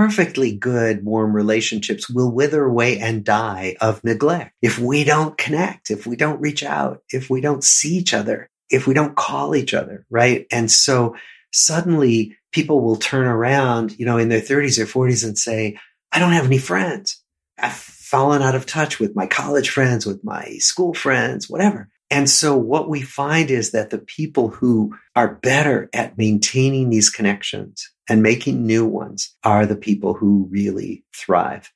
perfectly good, warm relationships will wither away and die of neglect if we don't connect, if we don't reach out, if we don't see each other, if we don't call each other, right? And so suddenly people will turn around, you know, in their 30s or 40s and say, I don't have any friends. I've fallen out of touch with my college friends, with my school friends, whatever. And so what we find is that the people who are better at maintaining these connections and making new ones are the people who really thrive.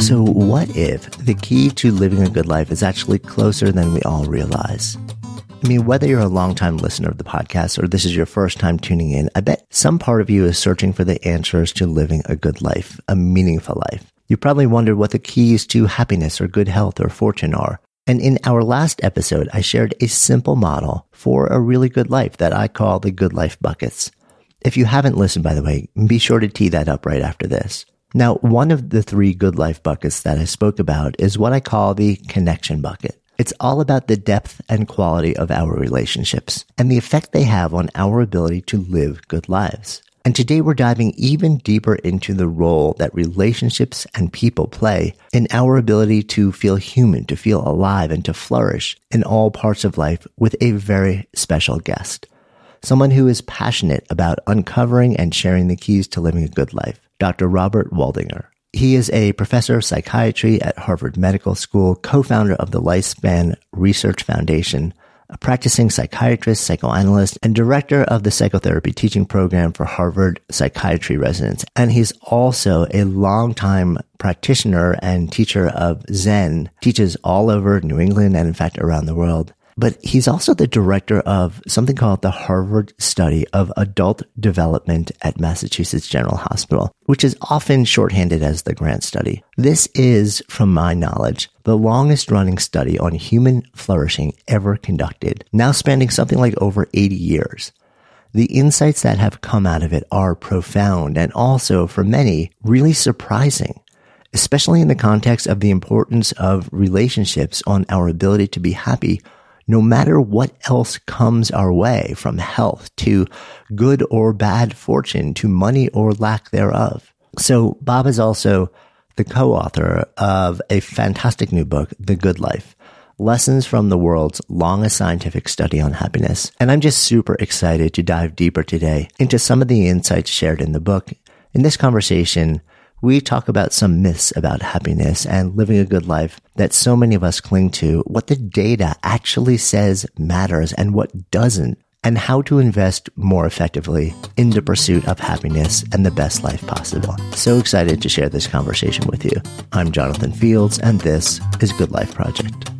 So, what if the key to living a good life is actually closer than we all realize? I mean, whether you're a longtime listener of the podcast or this is your first time tuning in, I bet some part of you is searching for the answers to living a good life, a meaningful life. You probably wondered what the keys to happiness or good health or fortune are. And in our last episode, I shared a simple model for a really good life that I call the good life buckets. If you haven't listened, by the way, be sure to tee that up right after this. Now, one of the three good life buckets that I spoke about is what I call the connection bucket. It's all about the depth and quality of our relationships and the effect they have on our ability to live good lives. And today we're diving even deeper into the role that relationships and people play in our ability to feel human, to feel alive, and to flourish in all parts of life with a very special guest. Someone who is passionate about uncovering and sharing the keys to living a good life, Dr. Robert Waldinger. He is a professor of psychiatry at Harvard Medical School, co-founder of the Lifespan Research Foundation, a practicing psychiatrist, psychoanalyst, and director of the psychotherapy teaching program for Harvard psychiatry residents. And he's also a longtime practitioner and teacher of Zen, teaches all over New England and in fact around the world. But he's also the director of something called the Harvard Study of Adult Development at Massachusetts General Hospital, which is often shorthanded as the Grant Study. This is, from my knowledge, the longest running study on human flourishing ever conducted, now spanning something like over 80 years. The insights that have come out of it are profound and also, for many, really surprising especially in the context of the importance of relationships on our ability to be happy no matter what else comes our way from health to good or bad fortune to money or lack thereof. So Bob is also the co-author of a fantastic new book, The Good Life. Lessons from the world's longest scientific study on happiness. And I'm just super excited to dive deeper today into some of the insights shared in the book. In this conversation, we talk about some myths about happiness and living a good life that so many of us cling to, what the data actually says matters and what doesn't, and how to invest more effectively in the pursuit of happiness and the best life possible. So excited to share this conversation with you. I'm Jonathan Fields, and this is Good Life Project.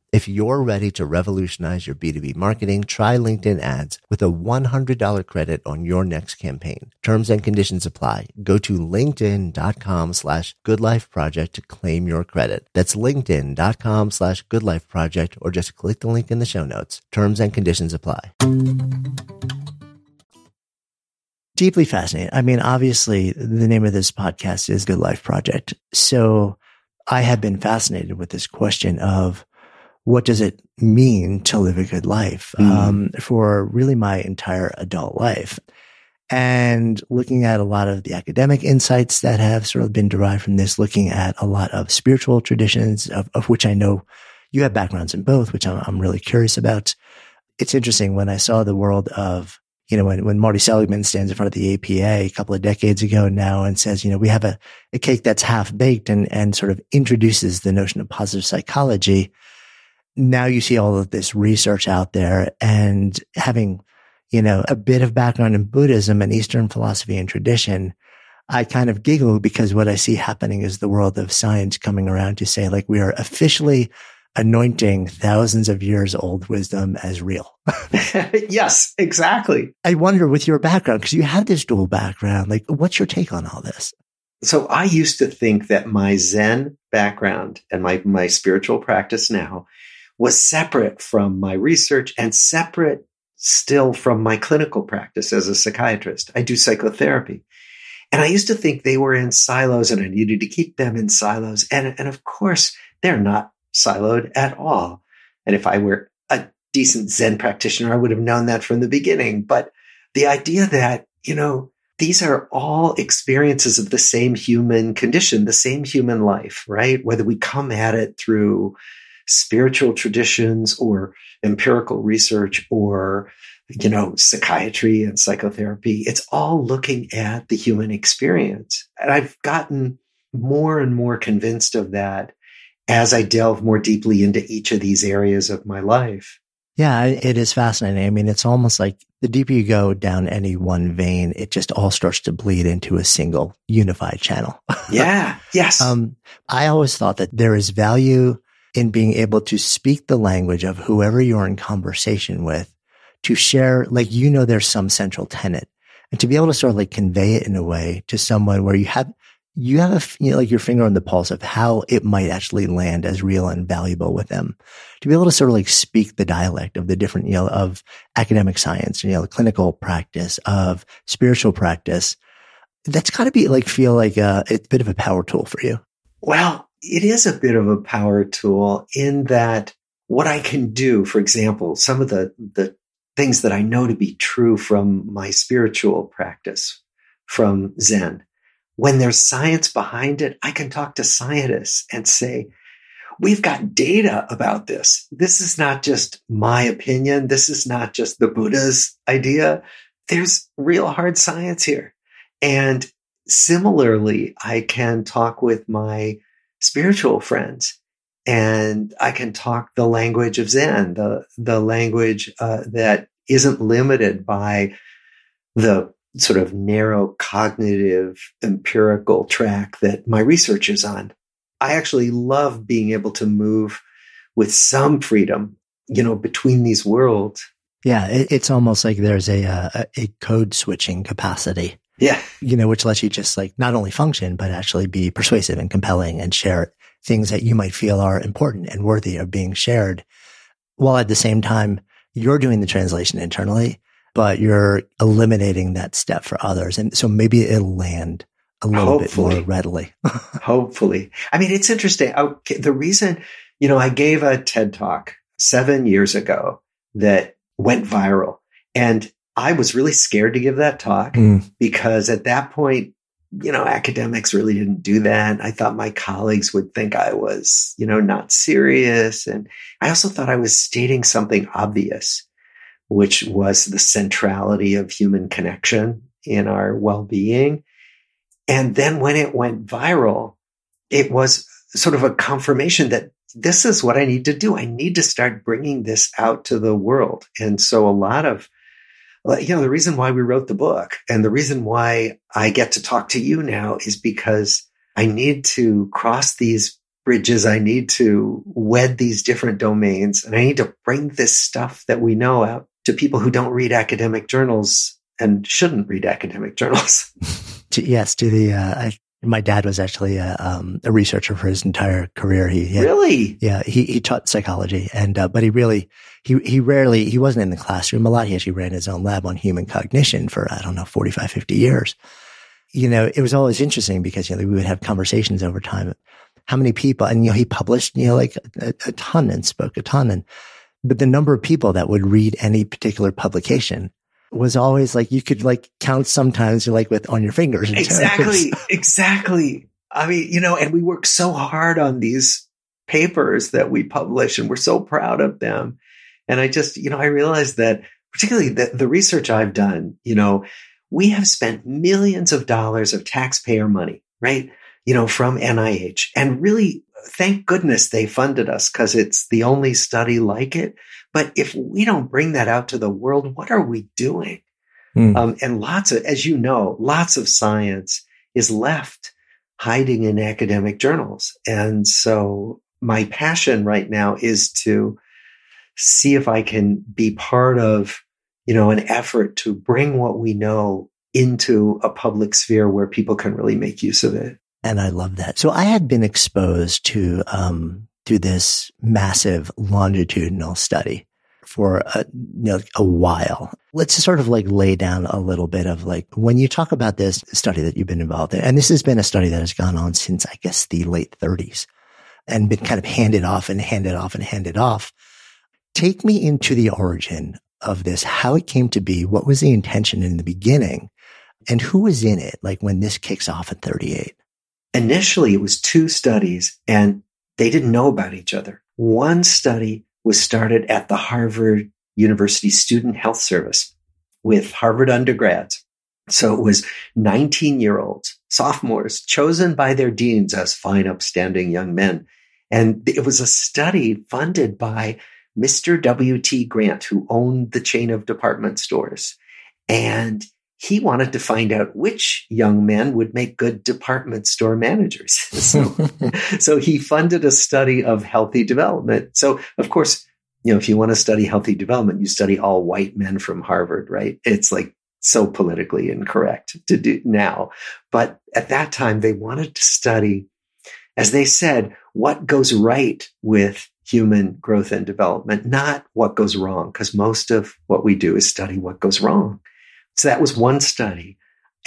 If you're ready to revolutionize your B2B marketing, try LinkedIn ads with a $100 credit on your next campaign. Terms and conditions apply. Go to linkedin.com slash goodlifeproject to claim your credit. That's linkedin.com slash goodlifeproject or just click the link in the show notes. Terms and conditions apply. Deeply fascinating. I mean, obviously the name of this podcast is Good Life Project. So I have been fascinated with this question of what does it mean to live a good life mm. um, for really my entire adult life and looking at a lot of the academic insights that have sort of been derived from this looking at a lot of spiritual traditions of, of which i know you have backgrounds in both which I'm, I'm really curious about it's interesting when i saw the world of you know, when, when Marty Seligman stands in front of the APA a couple of decades ago now and says, you know, we have a, a cake that's half baked and, and sort of introduces the notion of positive psychology now you see all of this research out there and having, you know, a bit of background in Buddhism and Eastern philosophy and tradition, I kind of giggle because what I see happening is the world of science coming around to say like we are officially anointing thousands of years old wisdom as real. yes, exactly. I wonder with your background, because you have this dual background, like what's your take on all this? So I used to think that my Zen background and my, my spiritual practice now was separate from my research and separate still from my clinical practice as a psychiatrist. I do psychotherapy. And I used to think they were in silos and I needed to keep them in silos. And, and of course, they're not siloed at all. And if I were a decent Zen practitioner, I would have known that from the beginning. But the idea that, you know, these are all experiences of the same human condition, the same human life, right? Whether we come at it through spiritual traditions or empirical research or you know psychiatry and psychotherapy it's all looking at the human experience and i've gotten more and more convinced of that as i delve more deeply into each of these areas of my life yeah, it is fascinating. I mean, it's almost like the deeper you go down any one vein, it just all starts to bleed into a single unified channel. yeah. Yes. Um, I always thought that there is value in being able to speak the language of whoever you're in conversation with to share, like, you know, there's some central tenet and to be able to sort of like convey it in a way to someone where you have, you have a, you know, like your finger on the pulse of how it might actually land as real and valuable with them. To be able to sort of like speak the dialect of the different, you know, of academic science, you know, the clinical practice, of spiritual practice. That's got to be like, feel like a, a bit of a power tool for you. Well, it is a bit of a power tool in that what I can do, for example, some of the, the things that I know to be true from my spiritual practice, from Zen, when there's science behind it, I can talk to scientists and say, we've got data about this. This is not just my opinion. This is not just the Buddha's idea. There's real hard science here. And similarly, I can talk with my spiritual friends and I can talk the language of Zen, the, the language uh, that isn't limited by the sort of narrow cognitive empirical track that my research is on. I actually love being able to move with some freedom, you know, between these worlds. Yeah, it, it's almost like there's a, uh, a, a code switching capacity yeah. You know, which lets you just like not only function, but actually be persuasive and compelling and share things that you might feel are important and worthy of being shared. While at the same time, you're doing the translation internally, but you're eliminating that step for others. And so maybe it'll land a little Hopefully. bit more readily. Hopefully. I mean, it's interesting. Okay, the reason You know, I gave a TED talk seven years ago that went viral and I was really scared to give that talk mm. because at that point, you know, academics really didn't do that. I thought my colleagues would think I was, you know, not serious. And I also thought I was stating something obvious, which was the centrality of human connection in our well being. And then when it went viral, it was sort of a confirmation that this is what I need to do. I need to start bringing this out to the world. And so a lot of you know, the reason why we wrote the book and the reason why I get to talk to you now is because I need to cross these bridges. I need to wed these different domains and I need to bring this stuff that we know out to people who don't read academic journals and shouldn't read academic journals. yes, to the, uh, I, my dad was actually a, um, a, researcher for his entire career. He, he had, really, yeah, he, he taught psychology and, uh, but he really, he, he rarely, he wasn't in the classroom a lot. He actually ran his own lab on human cognition for, I don't know, 45, 50 years. You know, it was always interesting because, you know, we would have conversations over time. How many people, and, you know, he published, you know, like a, a ton and spoke a ton. And, but the number of people that would read any particular publication was always like, you could like count sometimes you like with on your fingers. Exactly. exactly. I mean, you know, and we work so hard on these papers that we publish and we're so proud of them. And I just, you know, I realized that particularly the, the research I've done, you know, we have spent millions of dollars of taxpayer money, right? You know, from NIH and really thank goodness they funded us because it's the only study like it. But if we don't bring that out to the world, what are we doing? Mm. Um, and lots of, as you know, lots of science is left hiding in academic journals. And so my passion right now is to see if I can be part of, you know, an effort to bring what we know into a public sphere where people can really make use of it. And I love that. So I had been exposed to, um, to this massive longitudinal study for a, you know, a while. Let's sort of like lay down a little bit of like when you talk about this study that you've been involved in, and this has been a study that has gone on since I guess the late 30s and been kind of handed off and handed off and handed off. Take me into the origin of this, how it came to be, what was the intention in the beginning, and who was in it, like when this kicks off at 38? Initially, it was two studies and they didn't know about each other. One study was started at the Harvard University Student Health Service with Harvard undergrads. So it was 19 year olds, sophomores chosen by their deans as fine, upstanding young men. And it was a study funded by Mr. W.T. Grant, who owned the chain of department stores. And he wanted to find out which young men would make good department store managers. So, so he funded a study of healthy development. So, of course, you know, if you want to study healthy development, you study all white men from Harvard, right? It's like so politically incorrect to do now. But at that time, they wanted to study, as they said, what goes right with human growth and development, not what goes wrong, because most of what we do is study what goes wrong. So that was one study.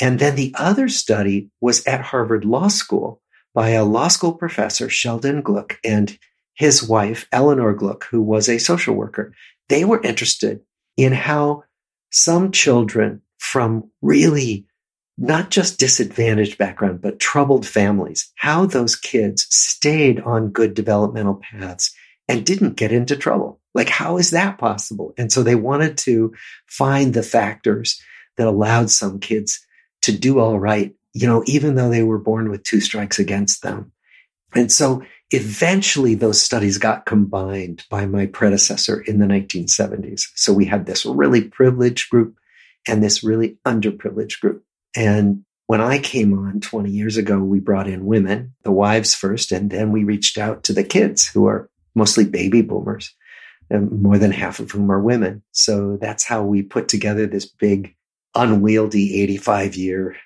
And then the other study was at Harvard Law School by a law school professor, Sheldon Glueck, and his wife, Eleanor Glueck, who was a social worker. They were interested in how some children from really not just disadvantaged background, but troubled families, how those kids stayed on good developmental paths and didn't get into trouble. Like, how is that possible? And so they wanted to find the factors that allowed some kids to do all right, you know, even though they were born with two strikes against them. And so eventually those studies got combined by my predecessor in the 1970s. So we had this really privileged group and this really underprivileged group. And when I came on 20 years ago, we brought in women, the wives first, and then we reached out to the kids who are mostly baby boomers, and more than half of whom are women. So that's how we put together this big, unwieldy 85 year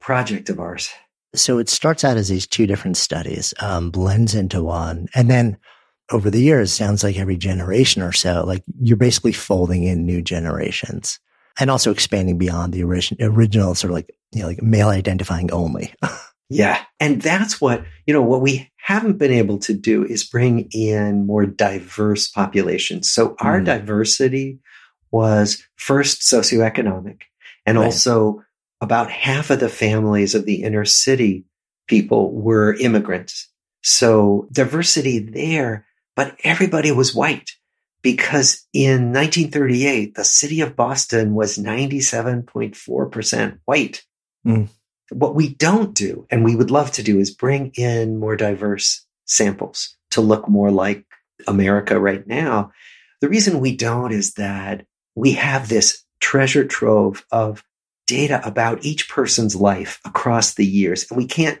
project of ours. So it starts out as these two different studies, um, blends into one. And then over the years, sounds like every generation or so, like you're basically folding in new generations and also expanding beyond the original, original sort of like, you know, like male identifying only. Yeah. And that's what, you know, what we haven't been able to do is bring in more diverse populations. So our mm. diversity was first socioeconomic and right. also about half of the families of the inner city people were immigrants. So diversity there, but everybody was white because in 1938, the city of Boston was 97.4% white. Mm. What we don't do, and we would love to do, is bring in more diverse samples to look more like America right now. The reason we don't is that we have this treasure trove of data about each person's life across the years, and we can't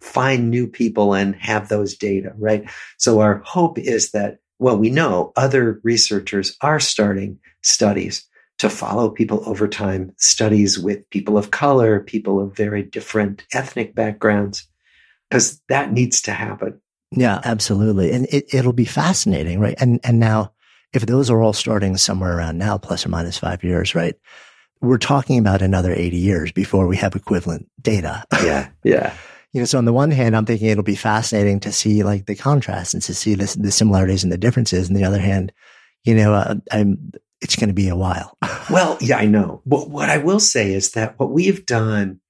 find new people and have those data, right? So our hope is that, well, we know other researchers are starting studies to follow people over time, studies with people of color, people of very different ethnic backgrounds, because that needs to happen. Yeah, absolutely. And it, it'll be fascinating, right? And, and now if those are all starting somewhere around now, plus or minus five years, right? We're talking about another 80 years before we have equivalent data. Yeah. Yeah. you know, so on the one hand, I'm thinking it'll be fascinating to see like the contrast and to see this, the similarities and the differences. On the other hand, you know, uh, I'm, it's going to be a while. well, yeah, I know. But what I will say is that what we've done,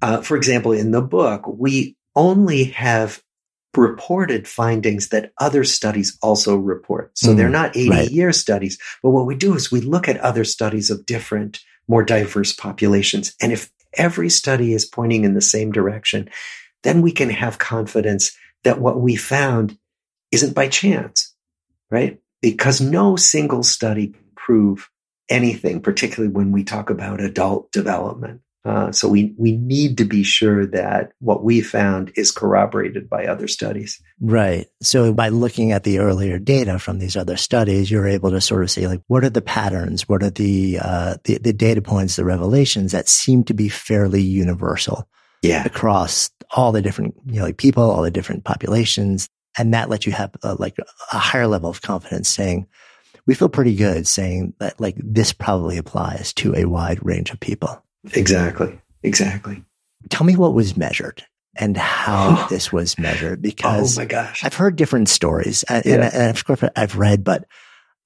uh, for example, in the book, we only have reported findings that other studies also report. So mm, they're not 80 right. year studies, but what we do is we look at other studies of different, more diverse populations. And if every study is pointing in the same direction, then we can have confidence that what we found isn't by chance, right? Because no single study can prove anything, particularly when we talk about adult development. Uh, so we we need to be sure that what we found is corroborated by other studies. Right. So by looking at the earlier data from these other studies, you're able to sort of say like, what are the patterns? What are the uh, the, the data points, the revelations that seem to be fairly universal? Yeah. Across all the different you know like people, all the different populations, and that lets you have uh, like a higher level of confidence saying. We feel pretty good saying that like this probably applies to a wide range of people. Exactly. Exactly. Tell me what was measured and how this was measured because oh my gosh. I've heard different stories and, yeah. and, and of course I've read, but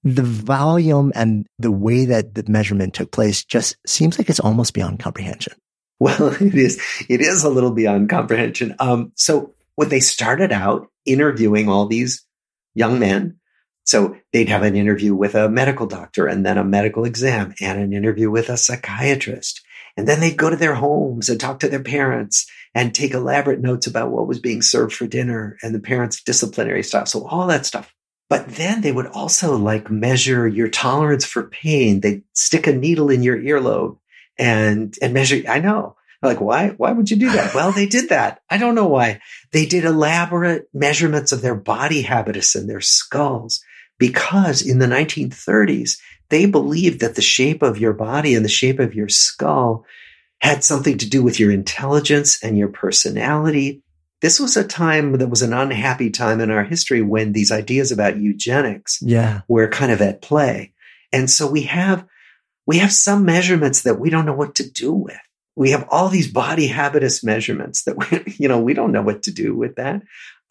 the volume and the way that the measurement took place just seems like it's almost beyond comprehension. Well, it is. It is a little beyond comprehension. Um, so when they started out interviewing all these young men, so they'd have an interview with a medical doctor and then a medical exam and an interview with a psychiatrist and then they'd go to their homes and talk to their parents and take elaborate notes about what was being served for dinner and the parents' disciplinary stuff. So all that stuff. But then they would also like measure your tolerance for pain. They'd stick a needle in your earlobe and, and measure. I know. Like, why? Why would you do that? well, they did that. I don't know why. They did elaborate measurements of their body habitus and their skulls because in the 1930s, they believed that the shape of your body and the shape of your skull had something to do with your intelligence and your personality. This was a time that was an unhappy time in our history when these ideas about eugenics yeah. were kind of at play. And so we have, we have some measurements that we don't know what to do with. We have all these body habitus measurements that we, you know, we don't know what to do with that.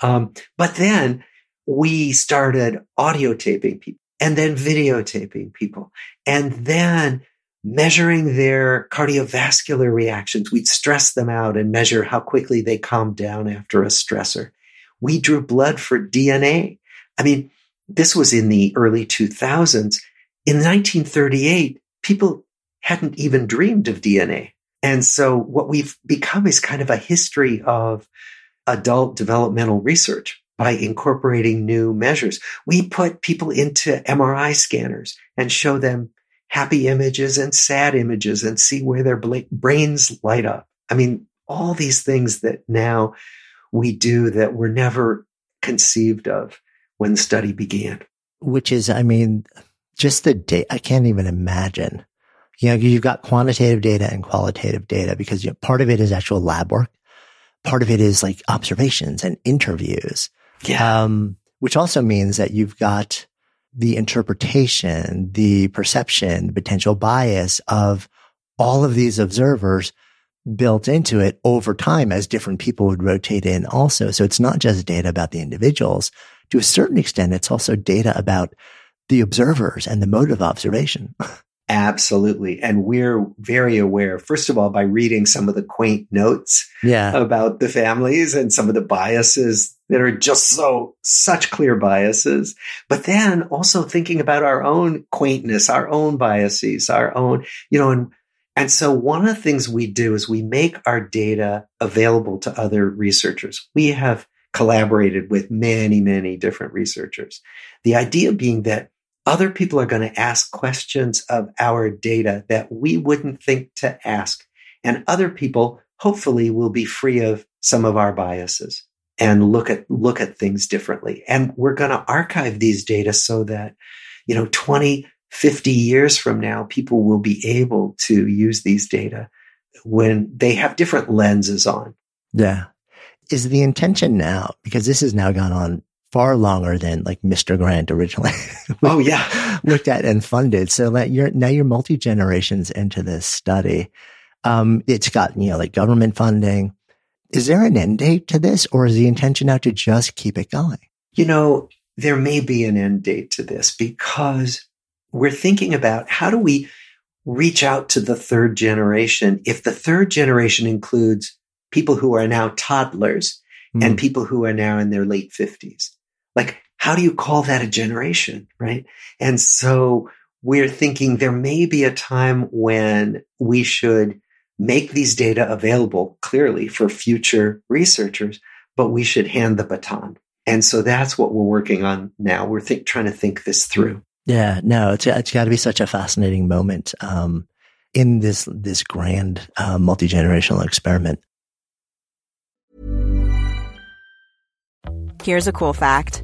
Um, but then we started audio taping people and then videotaping people and then measuring their cardiovascular reactions. We'd stress them out and measure how quickly they calmed down after a stressor. We drew blood for DNA. I mean, this was in the early 2000s. In 1938, people hadn't even dreamed of DNA. And so what we've become is kind of a history of adult developmental research by incorporating new measures. We put people into MRI scanners and show them happy images and sad images and see where their brains light up. I mean, all these things that now we do that were never conceived of when the study began. Which is, I mean, just the data, I can't even imagine. You know, you've got quantitative data and qualitative data because you know, part of it is actual lab work. Part of it is like observations and interviews. Yeah. Um, which also means that you've got the interpretation, the perception, the potential bias of all of these observers built into it over time as different people would rotate in also. So it's not just data about the individuals. To a certain extent, it's also data about the observers and the mode of observation. Absolutely. And we're very aware, first of all, by reading some of the quaint notes yeah. about the families and some of the biases that are just so, such clear biases. But then also thinking about our own quaintness, our own biases, our own, you know, and, and so one of the things we do is we make our data available to other researchers. We have collaborated with many, many different researchers. The idea being that other people are going to ask questions of our data that we wouldn't think to ask. And other people hopefully will be free of some of our biases and look at, look at things differently. And we're going to archive these data so that, you know, 20, 50 years from now, people will be able to use these data when they have different lenses on. Yeah. Is the intention now, because this has now gone on far longer than like Mr. Grant originally. oh yeah, looked at and funded. So that you're now you're multi generations into this study. Um, it's got you know like government funding. Is there an end date to this, or is the intention now to just keep it going? You know, there may be an end date to this because we're thinking about how do we reach out to the third generation if the third generation includes people who are now toddlers mm. and people who are now in their late 50s like, how do you call that a generation? Right. And so we're thinking there may be a time when we should make these data available clearly for future researchers, but we should hand the baton. And so that's what we're working on now. We're think, trying to think this through. Yeah, no, it's, it's got to be such a fascinating moment um, in this this grand uh, multi generational experiment. Here's a cool fact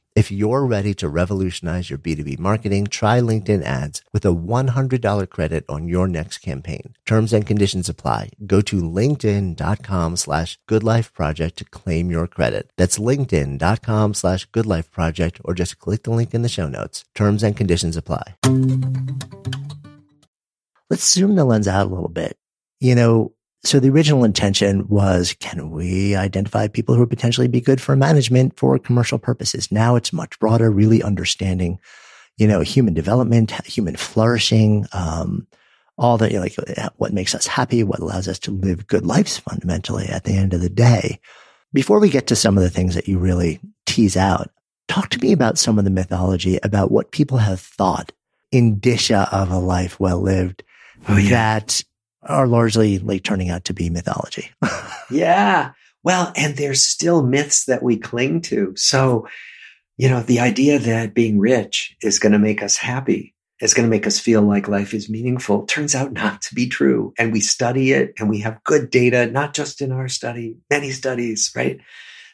If you're ready to revolutionize your B2B marketing, try LinkedIn ads with a $100 credit on your next campaign. Terms and conditions apply. Go to linkedin.com slash goodlifeproject to claim your credit. That's linkedin.com slash goodlifeproject or just click the link in the show notes. Terms and conditions apply. Let's zoom the lens out a little bit. You know, so the original intention was, can we identify people who would potentially be good for management for commercial purposes? Now it's much broader, really understanding, you know, human development, human flourishing, um, all that, you know, like what makes us happy, what allows us to live good lives fundamentally at the end of the day. Before we get to some of the things that you really tease out, talk to me about some of the mythology about what people have thought in disha of a life well lived oh, yeah. that are largely like turning out to be mythology. yeah. Well, and there's still myths that we cling to. So, you know, the idea that being rich is going to make us happy, is going to make us feel like life is meaningful turns out not to be true. And we study it and we have good data, not just in our study, many studies, right?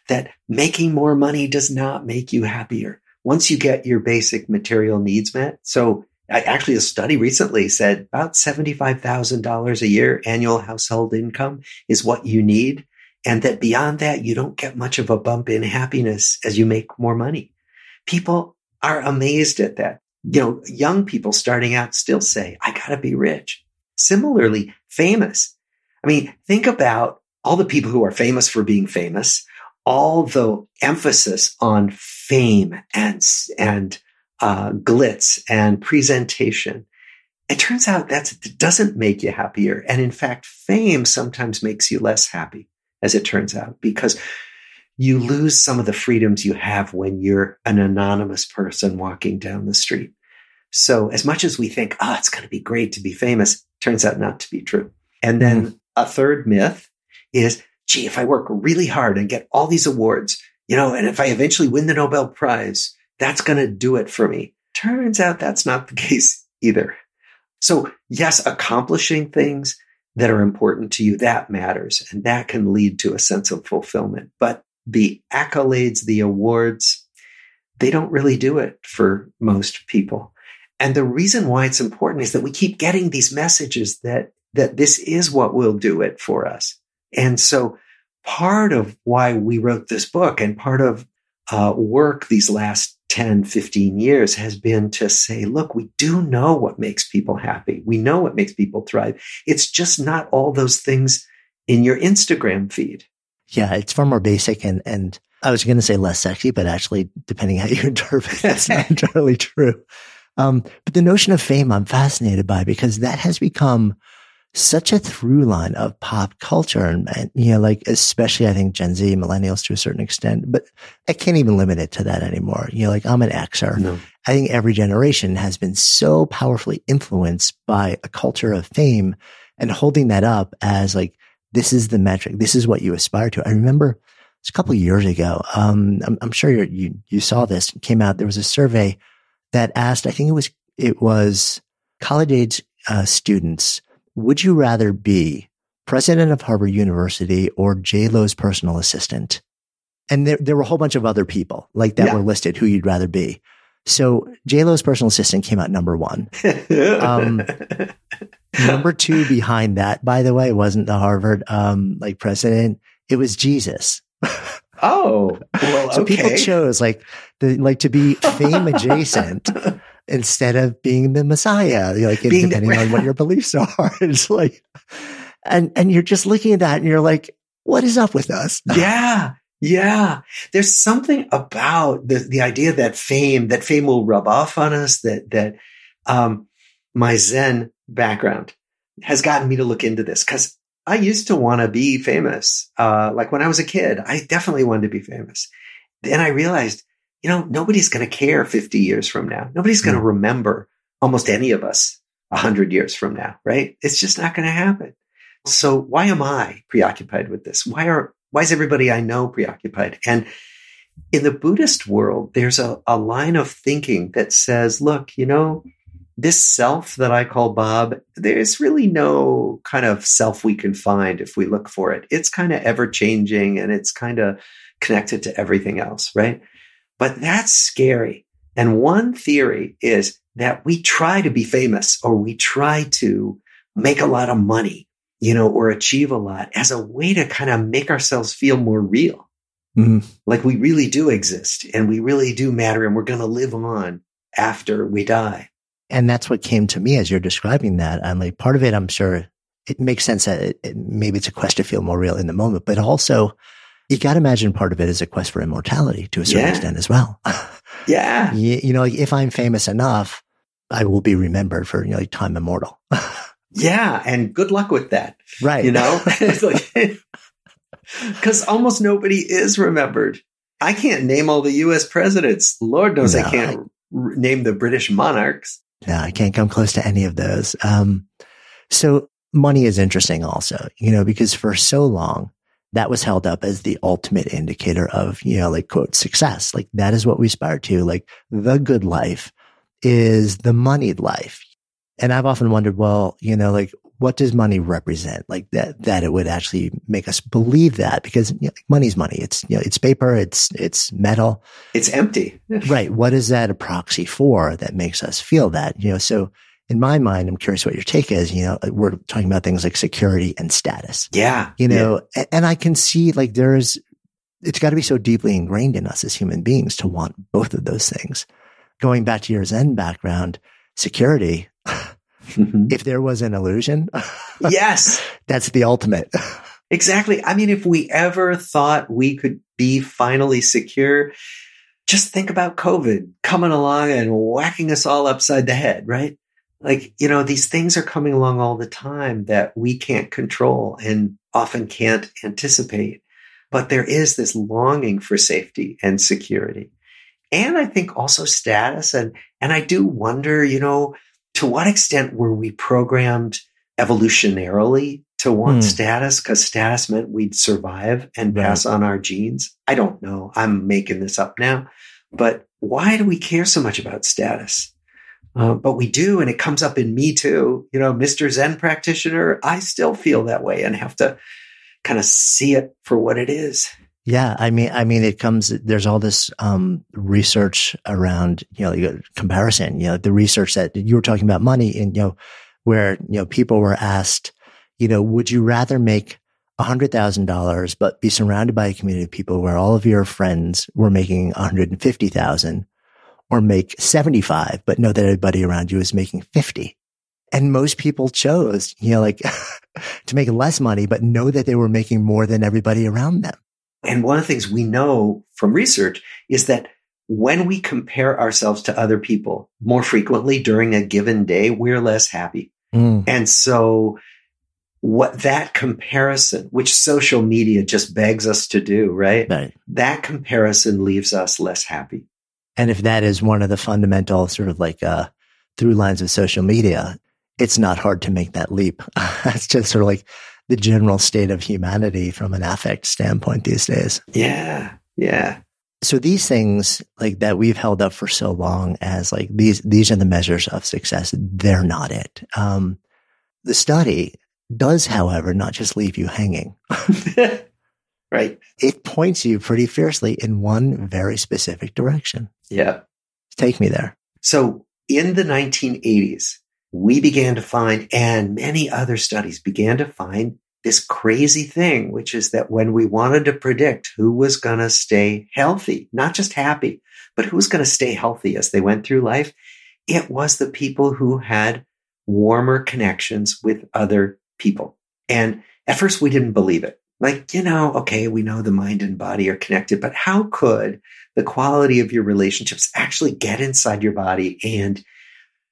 That making more money does not make you happier. Once you get your basic material needs met. So actually a study recently said about $75,000 a year annual household income is what you need. And that beyond that, you don't get much of a bump in happiness as you make more money. People are amazed at that. You know, young people starting out still say, I gotta be rich. Similarly, famous. I mean, think about all the people who are famous for being famous, all the emphasis on fame and, and uh, glitz and presentation. It turns out that doesn't make you happier. And in fact, fame sometimes makes you less happy, as it turns out, because you lose some of the freedoms you have when you're an anonymous person walking down the street. So as much as we think, oh, it's going to be great to be famous, turns out not to be true. And then mm-hmm. a third myth is, gee, if I work really hard and get all these awards, you know, and if I eventually win the Nobel Prize, that's going to do it for me. Turns out that's not the case either. So yes, accomplishing things that are important to you, that matters. And that can lead to a sense of fulfillment. But the accolades, the awards, they don't really do it for most people. And the reason why it's important is that we keep getting these messages that, that this is what will do it for us. And so part of why we wrote this book and part of uh, work these last 10, 15 years has been to say, look, we do know what makes people happy. We know what makes people thrive. It's just not all those things in your Instagram feed. Yeah, it's far more basic and, and I was going to say less sexy, but actually, depending how you interpret that's not entirely true. Um, but the notion of fame, I'm fascinated by because that has become such a through line of pop culture and, and, you know, like, especially I think Gen Z, millennials to a certain extent, but I can't even limit it to that anymore. You know, like I'm an Xer. No. I think every generation has been so powerfully influenced by a culture of fame and holding that up as like, this is the metric. This is what you aspire to. I remember it's a couple of years ago. Um, I'm, I'm, sure you, you saw this came out. There was a survey that asked, I think it was, it was college age uh, students would you rather be president of Harvard University or J Lo's personal assistant? And there, there were a whole bunch of other people like that yeah. were listed who you'd rather be. So J Lo's personal assistant came out number one. um, number two behind that, by the way, wasn't the Harvard um, like president. It was Jesus. Oh, well, so people chose like the like to be fame adjacent instead of being the Messiah, like being depending the- on what your beliefs are. It's like, and, and you're just looking at that and you're like, what is up with us? Yeah. Yeah. There's something about the, the idea that fame, that fame will rub off on us, that, that, um, my Zen background has gotten me to look into this because I used to want to be famous. Uh, like when I was a kid, I definitely wanted to be famous. Then I realized you know, nobody's going to care 50 years from now. Nobody's going to hmm. remember almost any of us 100 years from now, right? It's just not going to happen. So why am I preoccupied with this? Why are, why is everybody I know preoccupied? And in the Buddhist world, there's a, a line of thinking that says, look, you know, this self that I call Bob, there's really no kind of self we can find if we look for it. It's kind of ever changing and it's kind of connected to everything else, right? But that's scary. And one theory is that we try to be famous or we try to make a lot of money, you know, or achieve a lot as a way to kind of make ourselves feel more real. Mm-hmm. Like we really do exist and we really do matter and we're going to live on after we die. And that's what came to me as you're describing that. I'm like, part of it, I'm sure it makes sense that it, it, maybe it's a quest to feel more real in the moment, but also you got to imagine part of it is a quest for immortality to a certain yeah. extent as well. yeah. You, you, know, like if I'm famous enough, I will be remembered for, you know, like time immortal. yeah. And good luck with that. Right. You know, because almost nobody is remembered. I can't name all the US presidents. Lord knows no, I can't I, r- name the British monarchs. No, I can't come close to any of those. Um, so money is interesting also, you know, because for so long, that was held up as the ultimate indicator of, you know, like quote, success. Like that is what we aspire to. Like the good life is the moneyed life. And I've often wondered, well, you know, like what does money represent? Like that, that it would actually make us believe that because you know, money's money. It's, you know, it's paper. It's, it's metal. It's empty. right. What is that a proxy for that makes us feel that, you know, so in my mind, I'm curious what your take is. You know, we're talking about things like security and status. Yeah. You know, yeah. and I can see like there's, it's got to be so deeply ingrained in us as human beings to want both of those things. Going back to your Zen background, security, mm-hmm. if there was an illusion, yes, that's the ultimate. exactly. I mean, if we ever thought we could be finally secure, just think about COVID coming along and whacking us all upside the head, right? Like, you know, these things are coming along all the time that we can't control and often can't anticipate. But there is this longing for safety and security. And I think also status. And, and I do wonder, you know, to what extent were we programmed evolutionarily to want mm. status because status meant we'd survive and right. pass on our genes? I don't know. I'm making this up now. But why do we care so much about status? Uh, but we do, and it comes up in me too. You know, Mr. Zen practitioner, I still feel that way and have to kind of see it for what it is. Yeah, I mean, I mean, it comes. There's all this um, research around, you know, comparison. You know, the research that you were talking about money, and you know, where you know people were asked, you know, would you rather make a hundred thousand dollars but be surrounded by a community of people where all of your friends were making one hundred and fifty thousand, or make 75, but know that everybody around you is making 50. And most people chose, you know, like to make less money, but know that they were making more than everybody around them. And one of the things we know from research is that when we compare ourselves to other people more frequently during a given day, we're less happy. Mm. And so what that comparison, which social media just begs us to do, right? right? That comparison leaves us less happy. And if that is one of the fundamental sort of like uh, through lines of social media, it's not hard to make that leap. That's just sort of like the general state of humanity from an affect standpoint these days. Yeah. Yeah. So these things like that we've held up for so long as like these, these are the measures of success. They're not it. Um, the study does, however, not just leave you hanging. right. It points you pretty fiercely in one very specific direction. Yeah. Take me there. So in the 1980s, we began to find, and many other studies began to find this crazy thing, which is that when we wanted to predict who was going to stay healthy, not just happy, but who was going to stay healthy as they went through life, it was the people who had warmer connections with other people. And at first we didn't believe it. Like, you know, okay, we know the mind and body are connected, but how could the quality of your relationships actually get inside your body and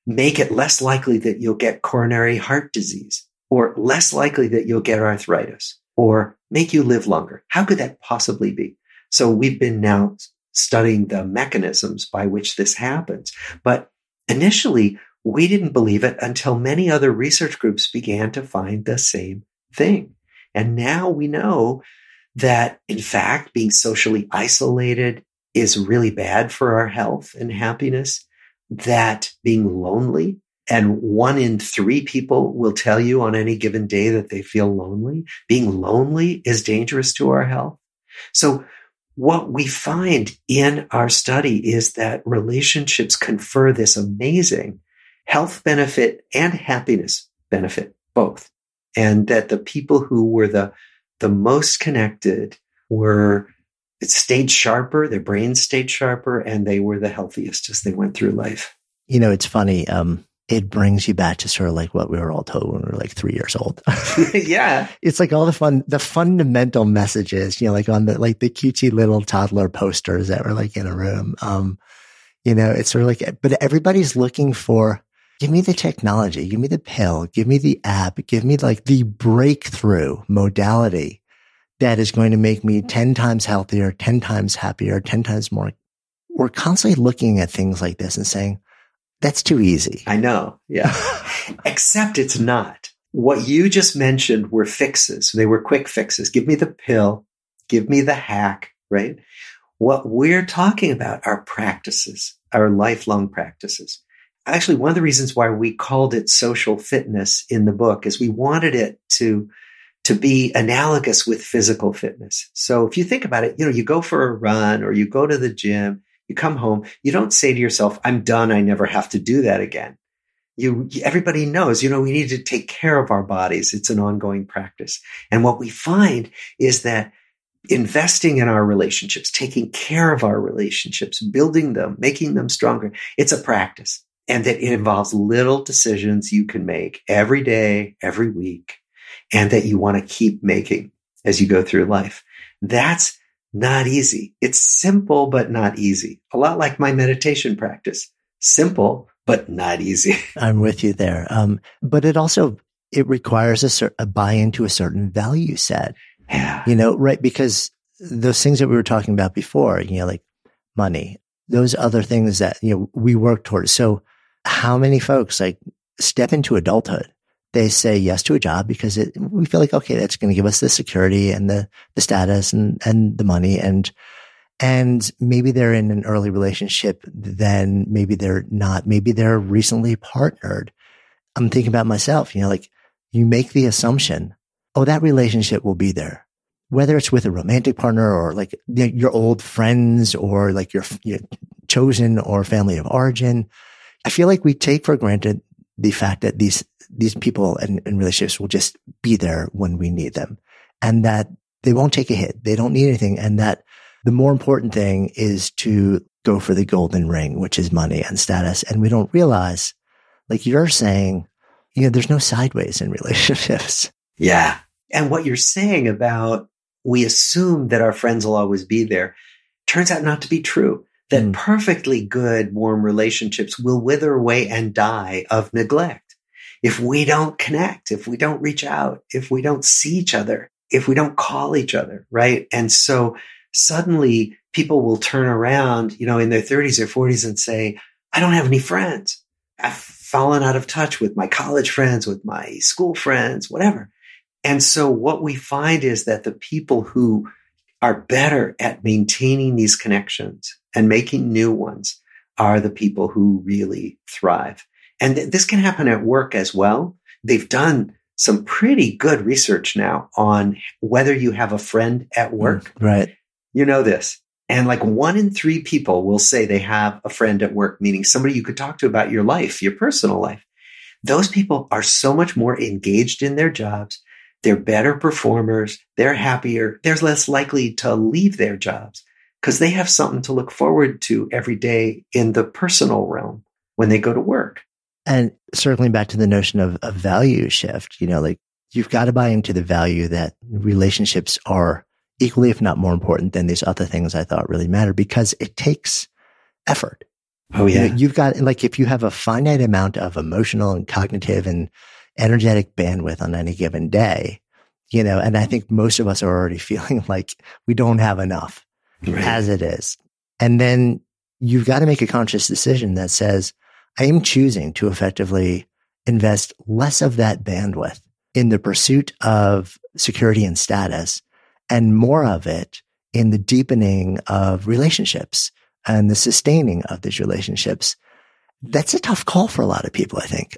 make it less likely that you'll get coronary heart disease or less likely that you'll get arthritis or make you live longer? How could that possibly be? So we've been now studying the mechanisms by which this happens. But initially, we didn't believe it until many other research groups began to find the same thing. And now we know that in fact, being socially isolated is really bad for our health and happiness, that being lonely and one in three people will tell you on any given day that they feel lonely. Being lonely is dangerous to our health. So what we find in our study is that relationships confer this amazing health benefit and happiness benefit, both. And that the people who were the, the most connected were it stayed sharper, their brains stayed sharper, and they were the healthiest as they went through life. You know, it's funny. Um, it brings you back to sort of like what we were all told when we were like three years old. yeah. It's like all the fun, the fundamental messages, you know, like on the, like the cutesy little toddler posters that were like in a room. Um, you know, it's sort of like, but everybody's looking for, give me the technology, give me the pill, give me the app, give me like the breakthrough modality that is going to make me mm. 10 times healthier, 10 times happier, 10 times more. We're constantly looking at things like this and saying, that's too easy. I know. Yeah. Except it's not. What you just mentioned were fixes. They were quick fixes. Give me the pill. Give me the hack, right? What we're talking about are practices, our lifelong practices. Actually, one of the reasons why we called it social fitness in the book is we wanted it to, to be analogous with physical fitness. So if you think about it, you know, you go for a run or you go to the gym you come home, you don't say to yourself, I'm done. I never have to do that again. You, everybody knows, you know, we need to take care of our bodies. It's an ongoing practice. And what we find is that investing in our relationships, taking care of our relationships, building them, making them stronger, it's a practice and that it involves little decisions you can make every day, every week, and that you want to keep making as you go through life. That's not easy. It's simple, but not easy. A lot like my meditation practice. Simple, but not easy. I'm with you there. Um, but it also, it requires a, cer- a buy into a certain value set. Yeah. You know, right? Because those things that we were talking about before, you know, like money, those other things that, you know, we work towards. So how many folks like step into adulthood they say yes to a job because it, we feel like, okay, that's going to give us the security and the, the status and, and the money. And, and maybe they're in an early relationship. Then maybe they're not. Maybe they're recently partnered. I'm thinking about myself, you know, like you make the assumption, oh, that relationship will be there. Whether it's with a romantic partner or like your old friends or like your, your chosen or family of origin. I feel like we take for granted the fact that these these people and, and relationships will just be there when we need them and that they won't take a hit. They don't need anything. And that the more important thing is to go for the golden ring, which is money and status. And we don't realize, like you're saying, you know, there's no sideways in relationships. Yeah. And what you're saying about we assume that our friends will always be there turns out not to be true. That mm. perfectly good, warm relationships will wither away and die of neglect if we don't connect, if we don't reach out, if we don't see each other, if we don't call each other, right? And so suddenly people will turn around, you know, in their 30s or 40s and say, I don't have any friends. I've fallen out of touch with my college friends, with my school friends, whatever. And so what we find is that the people who are better at maintaining these connections and making new ones are the people who really thrive. And th- this can happen at work as well. They've done some pretty good research now on whether you have a friend at mm, work. Right. You know this. And like one in three people will say they have a friend at work, meaning somebody you could talk to about your life, your personal life. Those people are so much more engaged in their jobs. They're better performers. They're happier. They're less likely to leave their jobs because they have something to look forward to every day in the personal realm when they go to work. And circling back to the notion of a value shift, you know, like you've got to buy into the value that relationships are equally, if not more important than these other things I thought really matter because it takes effort. Oh, yeah. You have got, like, if you have a finite amount of emotional and cognitive and energetic bandwidth on any given day, you know, and I mm-hmm. think most of us are already feeling like we don't have enough right. as it is. And then you've got to make a conscious decision that says, I am choosing to effectively invest less of that bandwidth in the pursuit of security and status and more of it in the deepening of relationships and the sustaining of these relationships. That's a tough call for a lot of people, I think.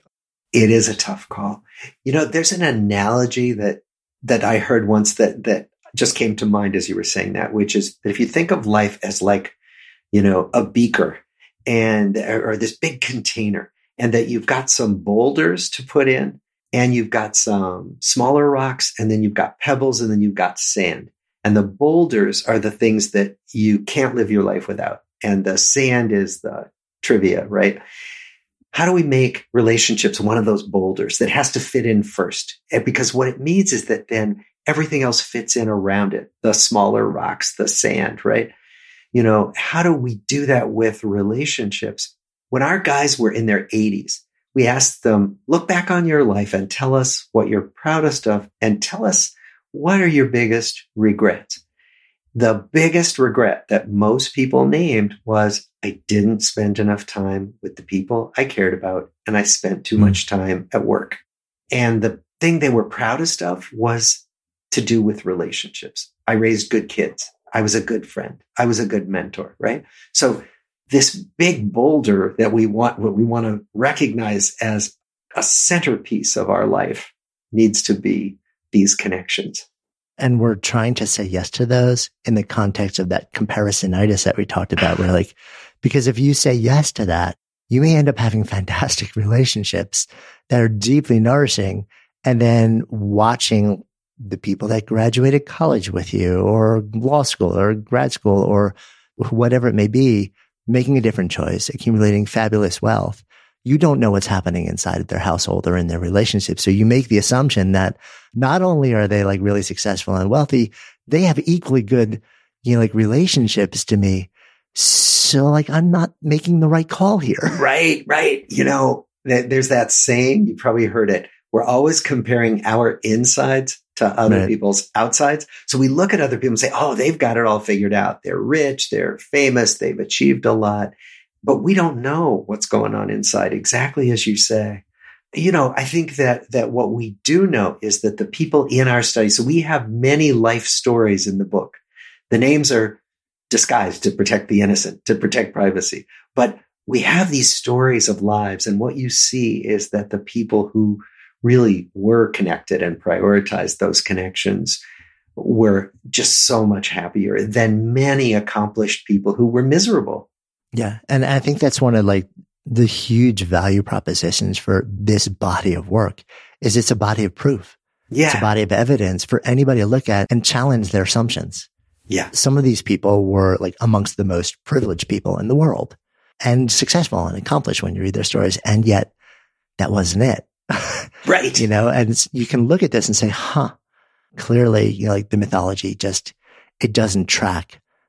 It is a tough call. You know, there's an analogy that that I heard once that that just came to mind as you were saying that, which is that if you think of life as like, you know, a beaker and or this big container, and that you've got some boulders to put in, and you've got some smaller rocks, and then you've got pebbles, and then you've got sand. And the boulders are the things that you can't live your life without. And the sand is the trivia, right? How do we make relationships one of those boulders that has to fit in first? Because what it means is that then everything else fits in around it, the smaller rocks, the sand, right? You know, how do we do that with relationships? When our guys were in their 80s, we asked them, look back on your life and tell us what you're proudest of and tell us what are your biggest regrets? The biggest regret that most people named was I didn't spend enough time with the people I cared about and I spent too mm. much time at work. And the thing they were proudest of was to do with relationships. I raised good kids. I was a good friend. I was a good mentor, right? So this big boulder that we want, what we want to recognize as a centerpiece of our life needs to be these connections. And we're trying to say yes to those in the context of that comparisonitis that we talked about. We're like, because if you say yes to that, you may end up having fantastic relationships that are deeply nourishing and then watching the people that graduated college with you or law school or grad school or whatever it may be, making a different choice, accumulating fabulous wealth. You don't know what's happening inside of their household or in their relationship. So you make the assumption that not only are they like really successful and wealthy, they have equally good, you know, like relationships to me. So like I'm not making the right call here. Right, right. You know, there's that saying, you probably heard it. We're always comparing our insides to other right. people's outsides. So we look at other people and say, oh, they've got it all figured out. They're rich, they're famous, they've achieved a lot. But we don't know what's going on inside, exactly as you say. You know, I think that that what we do know is that the people in our study, so we have many life stories in the book. The names are disguised to protect the innocent, to protect privacy. But we have these stories of lives. And what you see is that the people who really were connected and prioritized those connections were just so much happier than many accomplished people who were miserable. Yeah. And I think that's one of like the huge value propositions for this body of work is it's a body of proof. Yeah. It's a body of evidence for anybody to look at and challenge their assumptions. Yeah. Some of these people were like amongst the most privileged people in the world and successful and accomplished when you read their stories. And yet that wasn't it. Right. you know, and you can look at this and say, huh, clearly, you know, like the mythology just, it doesn't track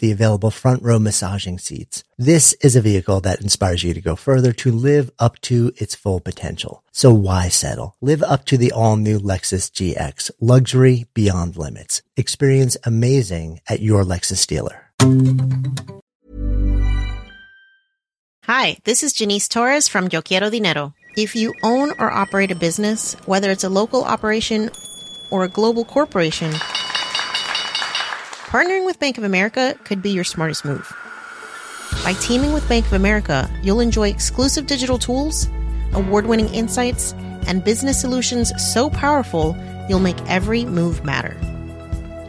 the available front row massaging seats. This is a vehicle that inspires you to go further to live up to its full potential. So why settle? Live up to the all new Lexus GX, luxury beyond limits. Experience amazing at your Lexus dealer. Hi, this is Jannese Torres from Yo Quiero Dinero. If you own or operate a business, whether it's a local operation or a global corporation, partnering with Bank of America could be your smartest move. By teaming with Bank of America, you'll enjoy exclusive digital tools, award winning insights, and business solutions so powerful you'll make every move matter.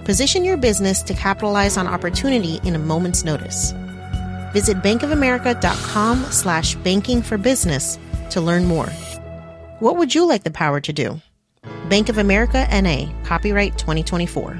Position your business to capitalize on opportunity in a moment's notice. Visit bankofamerica.com slash banking for business to learn more. What would you like the power to do? Bank of America NA, copyright 2024.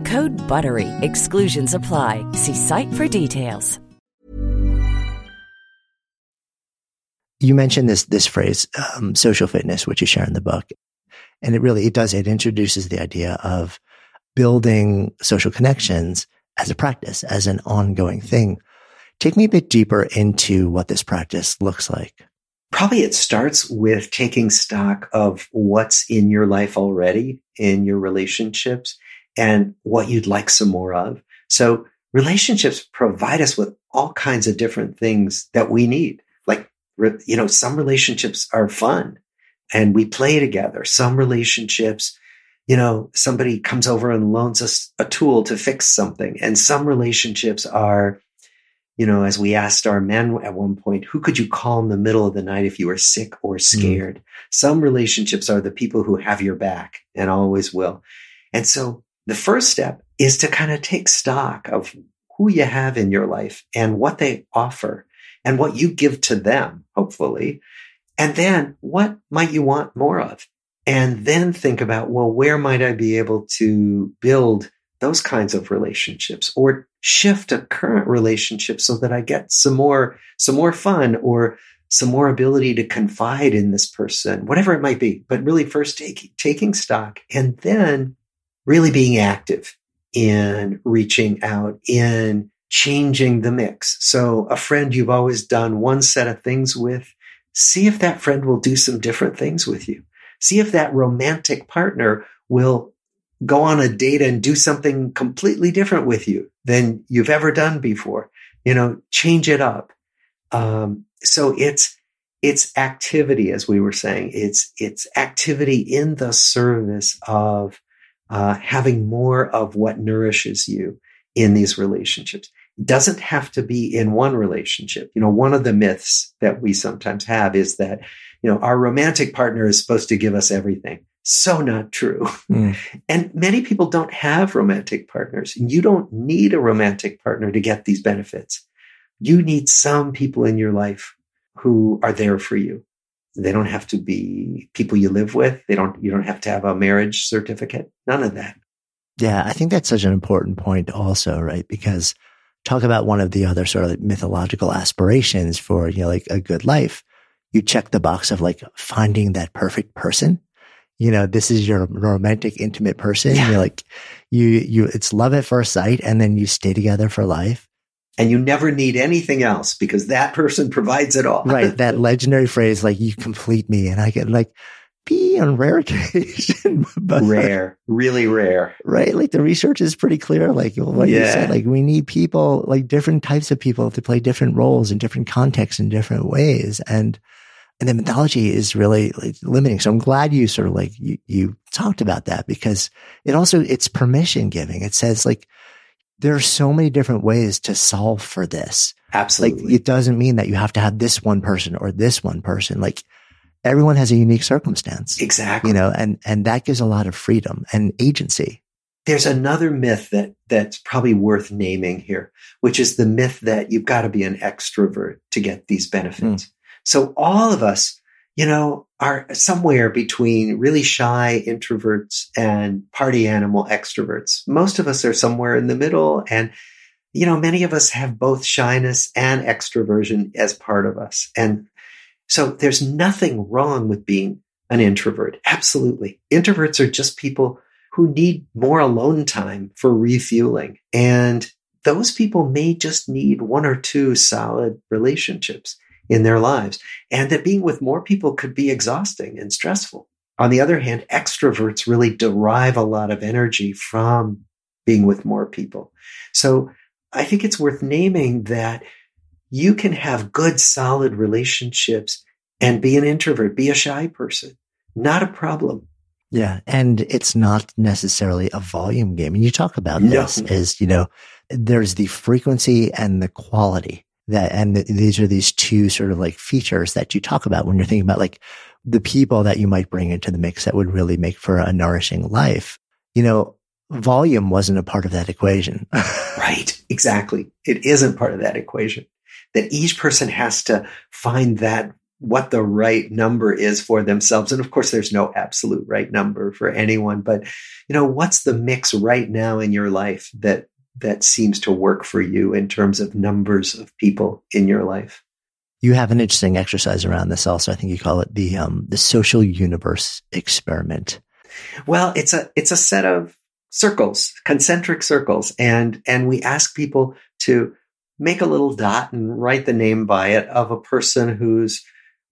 Code BUTTERY. Exclusions apply. See site for details. You mentioned this, this phrase, um, social fitness, which you share in the book. And it really, it does, it introduces the idea of building social connections as a practice, as an ongoing thing. Take me a bit deeper into what this practice looks like. Probably it starts with taking stock of what's in your life already, in your relationships, and what you'd like some more of. So relationships provide us with all kinds of different things that we need. Like, you know, some relationships are fun and we play together. Some relationships, you know, somebody comes over and loans us a tool to fix something. And some relationships are, you know, as we asked our men at one point, who could you call in the middle of the night if you were sick or scared? Mm. Some relationships are the people who have your back and always will. And so the first step is to kind of take stock of who you have in your life and what they offer and what you give to them, hopefully. And then what might you want more of? And then think about, well, where might I be able to build those kinds of relationships or shift a current relationship so that I get some more, some more fun or some more ability to confide in this person, whatever it might be. But really first take, taking stock and then really being active in reaching out, in changing the mix. So a friend you've always done one set of things with, see if that friend will do some different things with you. See if that romantic partner will go on a date and do something completely different with you than you've ever done before. You know, change it up. Um, so it's, it's activity, as we were saying. It's, it's activity in the service of uh, having more of what nourishes you in these relationships. It doesn't have to be in one relationship. You know, one of the myths that we sometimes have is that, you know, our romantic partner is supposed to give us everything. So not true. Mm. And many people don't have romantic partners. And you don't need a romantic partner to get these benefits. You need some people in your life who are there for you. They don't have to be people you live with. They don't, you don't have to have a marriage certificate. None of that. Yeah. I think that's such an important point also, right? Because talk about one of the other sort of like mythological aspirations for, you know, like a good life. You check the box of like finding that perfect person. You know, this is your romantic, intimate person. Yeah. You're like, you, you, it's love at first sight and then you stay together for life and you never need anything else because that person provides it all. right. That legendary phrase, like you complete me. And I get like, be on rare occasion, but rare, really rare. Right. Like the research is pretty clear. Like what yeah. you said, like we need people, like different types of people to play different roles in different contexts in different ways. And, and the mythology is really like, limiting. So I'm glad you sort of like, you, you talked about that because it also, it's permission giving. It says like, there are so many different ways to solve for this. Absolutely. Like it doesn't mean that you have to have this one person or this one person. Like everyone has a unique circumstance. Exactly. You know, and, and that gives a lot of freedom and agency. there's another myth that that's probably worth naming here, which is the myth that you've got to be an extrovert to get these benefits. Mm. So all of us, you know, are somewhere between really shy introverts and party animal extroverts. Most of us are somewhere in the middle. And, you know, many of us have both shyness and extroversion as part of us. And so there's nothing wrong with being an introvert. Absolutely. Introverts are just people who need more alone time for refueling. And those people may just need one or two solid relationships in their lives. And that being with more people could be exhausting and stressful. On the other hand, extroverts really derive a lot of energy from being with more people. So I think it's worth naming that you can have good, solid relationships and be an introvert, be a shy person. Not a problem. Yeah. And it's not necessarily a volume game. And you talk about no. this as, you know, there's the frequency and the quality that, and the, these are these two sort of like features that you talk about when you're thinking about like the people that you might bring into the mix that would really make for a nourishing life. You know, volume wasn't a part of that equation. right. Exactly. It isn't part of that equation that each person has to find that what the right number is for themselves. And of course, there's no absolute right number for anyone, but you know, what's the mix right now in your life that, that seems to work for you in terms of numbers of people in your life? You have an interesting exercise around this also. I think you call it the, um, the social universe experiment. Well, it's a, it's a set of circles, concentric circles. And, and we ask people to make a little dot and write the name by it of a person who's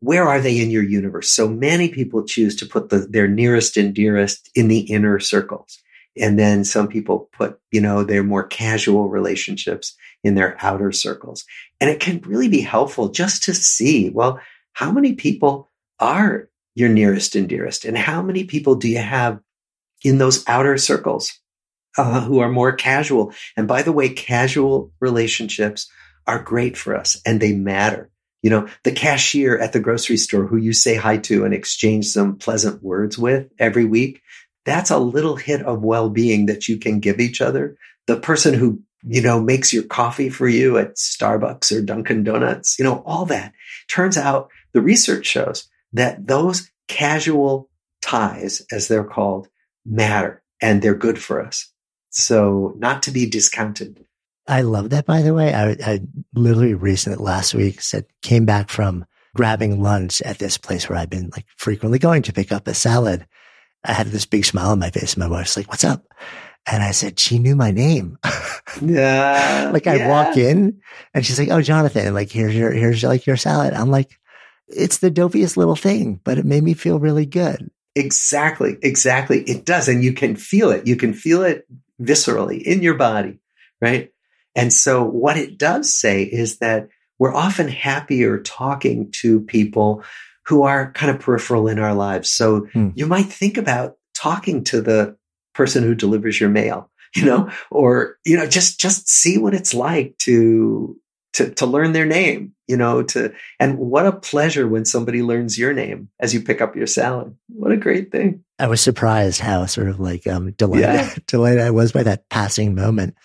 where are they in your universe? So many people choose to put the, their nearest and dearest in the inner circles. And then some people put, you know, their more casual relationships in their outer circles. And it can really be helpful just to see, well, how many people are your nearest and dearest? And how many people do you have in those outer circles uh, who are more casual? And by the way, casual relationships are great for us and they matter you know, the cashier at the grocery store who you say hi to and exchange some pleasant words with every week. That's a little hit of well-being that you can give each other. The person who, you know, makes your coffee for you at Starbucks or Dunkin' Donuts, you know, all that turns out the research shows that those casual ties, as they're called, matter and they're good for us. So not to be discounted. I love that, by the way. I, I literally recently last week said, came back from grabbing lunch at this place where I've been like frequently going to pick up a salad. I had this big smile on my face. And My wife's like, what's up? And I said, she knew my name. yeah. like I yeah. walk in and she's like, Oh, Jonathan, like here's your, here's like your salad. I'm like, it's the dopiest little thing, but it made me feel really good. Exactly. Exactly. It does. And you can feel it. You can feel it viscerally in your body, right? And so what it does say is that we're often happier talking to people who are kind of peripheral in our lives. So hmm. you might think about talking to the person who delivers your mail, you know, or, you know, just, just see what it's like to, to, to learn their name, you know, to, and what a pleasure when somebody learns your name as you pick up your salad. What a great thing. I was surprised how sort of like, um, delighted, yeah. delighted I was by that passing moment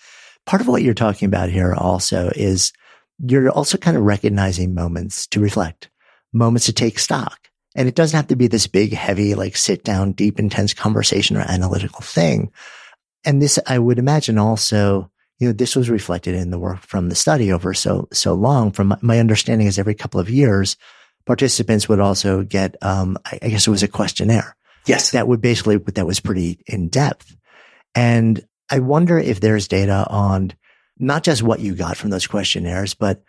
part of what you're talking about here also is you're also kind of recognizing moments to reflect, moments to take stock. And it doesn't have to be this big, heavy, like sit down, deep, intense conversation or analytical thing. And this, I would imagine also, you know, this was reflected in the work from the study over so, so long. From my understanding is every couple of years, participants would also get, um, I guess it was a questionnaire. Yes. That would basically, that was pretty in depth. And I wonder if there's data on not just what you got from those questionnaires, but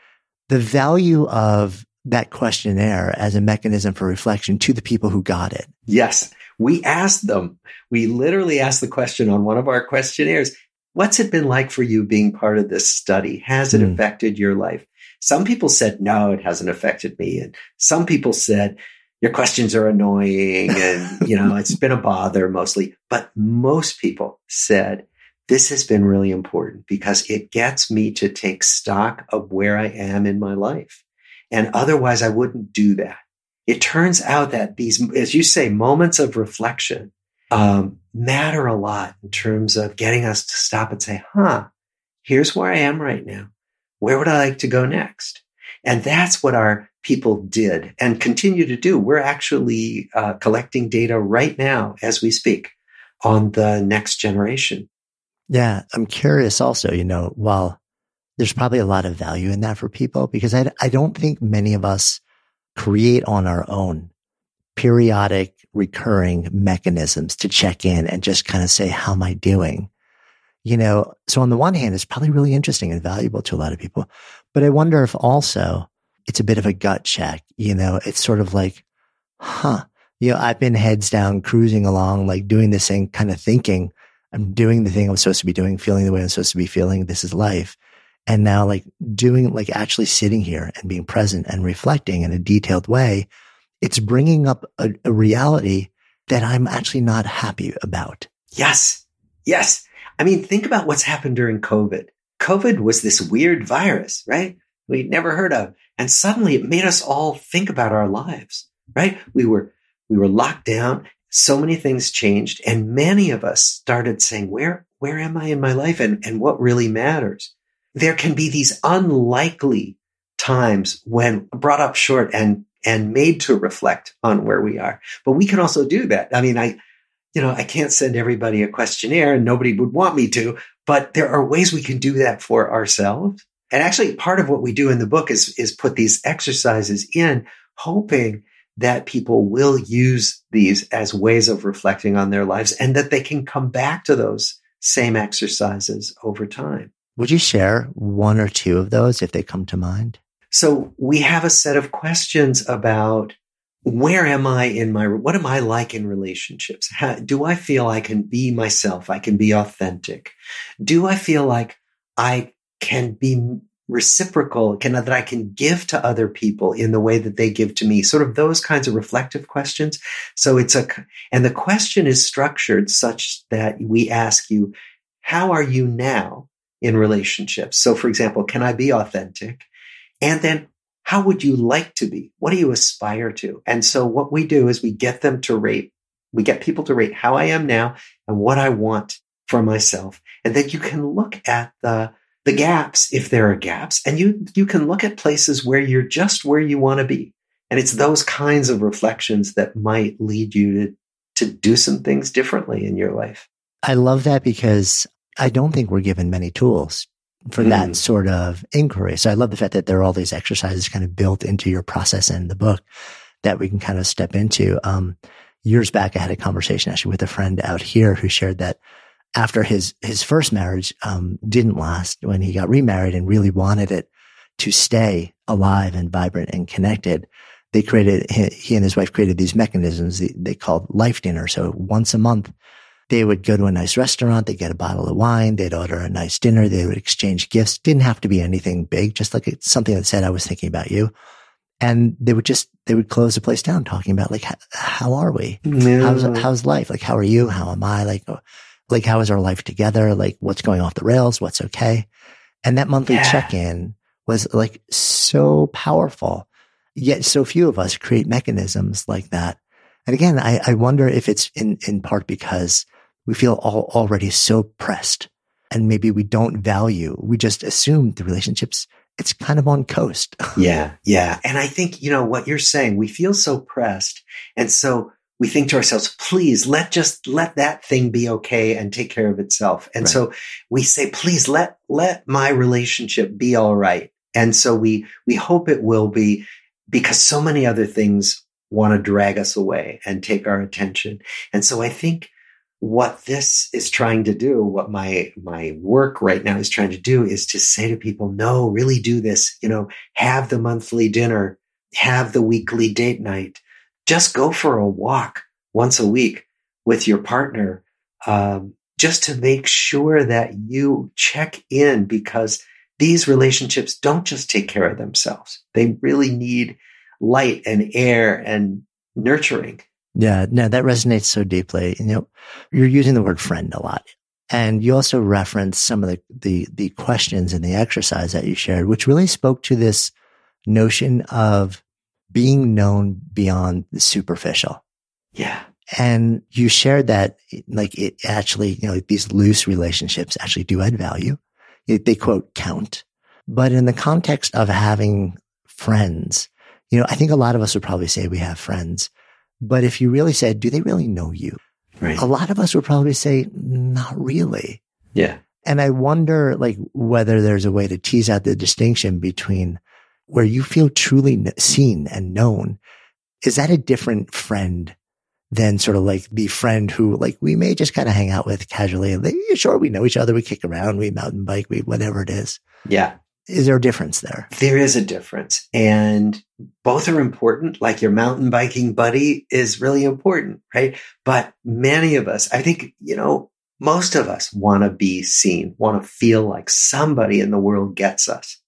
the value of that questionnaire as a mechanism for reflection to the people who got it. Yes. We asked them, we literally asked the question on one of our questionnaires, what's it been like for you being part of this study? Has it mm. affected your life? Some people said, no, it hasn't affected me. And some people said, your questions are annoying and, you know, it's been a bother mostly. But most people said, this has been really important because it gets me to take stock of where I am in my life. And otherwise I wouldn't do that. It turns out that these, as you say, moments of reflection, um, matter a lot in terms of getting us to stop and say, huh, here's where I am right now. Where would I like to go next? And that's what our people did and continue to do. We're actually uh, collecting data right now as we speak on the next generation. Yeah. I'm curious also, you know, while there's probably a lot of value in that for people because I, I don't think many of us create on our own periodic recurring mechanisms to check in and just kind of say, how am I doing? You know, so on the one hand, it's probably really interesting and valuable to a lot of people, but I wonder if also it's a bit of a gut check. You know, it's sort of like, huh, you know, I've been heads down cruising along, like doing this thing, kind of thinking I'm doing the thing I'm supposed to be doing, feeling the way I'm supposed to be feeling. This is life. And now like doing, like actually sitting here and being present and reflecting in a detailed way, it's bringing up a, a reality that I'm actually not happy about. Yes. Yes. I mean, think about what's happened during COVID. COVID was this weird virus, right? We'd never heard of. And suddenly it made us all think about our lives, right? We were, we were locked down. So many things changed and many of us started saying, where, where am I in my life and, and what really matters? There can be these unlikely times when brought up short and, and made to reflect on where we are. But we can also do that. I mean, I, you know, I can't send everybody a questionnaire and nobody would want me to, but there are ways we can do that for ourselves. And actually part of what we do in the book is, is put these exercises in hoping that people will use these as ways of reflecting on their lives and that they can come back to those same exercises over time. Would you share one or two of those if they come to mind? So we have a set of questions about where am I in my, what am I like in relationships? How, do I feel I can be myself? I can be authentic? Do I feel like I can be reciprocal, can, that I can give to other people in the way that they give to me? Sort of those kinds of reflective questions. So it's a, and the question is structured such that we ask you, how are you now in relationships? So for example, can I be authentic? And then how would you like to be? What do you aspire to? And so what we do is we get them to rate, we get people to rate how I am now and what I want for myself. And then you can look at the the gaps if there are gaps and you you can look at places where you're just where you want to be and it's those kinds of reflections that might lead you to to do some things differently in your life i love that because i don't think we're given many tools for mm. that sort of inquiry. So i love the fact that there are all these exercises kind of built into your process and the book that we can kind of step into. Um, years back i had a conversation actually with a friend out here who shared that after his his first marriage um, didn't last when he got remarried and really wanted it to stay alive and vibrant and connected they created he and his wife created these mechanisms they called life dinner. So once a month they would go to a nice restaurant they'd get a bottle of wine they'd order a nice dinner they would exchange gifts didn't have to be anything big just like something that said i was thinking about you and they would just they would close the place down talking about like how, are we how's how's life like how are you how am i like oh, like, how is our life together? Like, what's going off the rails? What's okay? And that monthly yeah. check in was like so powerful. Yet so few of us create mechanisms like that. And again, I, I wonder if it's in, in part because we feel all, already so pressed and maybe we don't value, we just assume the relationships, it's kind of on coast. yeah. Yeah. And I think, you know, what you're saying, we feel so pressed. And so we think to ourselves, please let just let that thing be okay and take care of itself. And right. so we say, please let, let my relationship be all right. And so we, we hope it will be because so many other things want to drag us away and take our attention. And so I think what this is trying to do, what my, my work right now is trying to do is to say to people, no, really do this, you know, have the monthly dinner, have the weekly date night, just go for a walk once a week with your partner, um, just to make sure that you check in because these relationships don't just take care of themselves. They really need light and air and nurturing. Yeah, no, that resonates so deeply. You know, you're using the word friend a lot. And you also referenced some of the, the, the questions in the exercise that you shared, which really spoke to this notion of being known beyond the superficial. Yeah. And you shared that like it actually, you know, these loose relationships actually do add value. They quote count. But in the context of having friends, you know, I think a lot of us would probably say we have friends. But if you really said, do they really know you? Right. A lot of us would probably say, not really. Yeah. And I wonder like whether there's a way to tease out the distinction between where you feel truly seen and known. Is that a different friend than sort of like the friend who like we may just kind of hang out with casually? Like, sure, we know each other. We kick around, we mountain bike, we whatever it is. Yeah. Is there a difference there? There is a difference and both are important. Like your mountain biking buddy is really important, right? But many of us, I think, you know, most of us want to be seen, want to feel like somebody in the world gets us.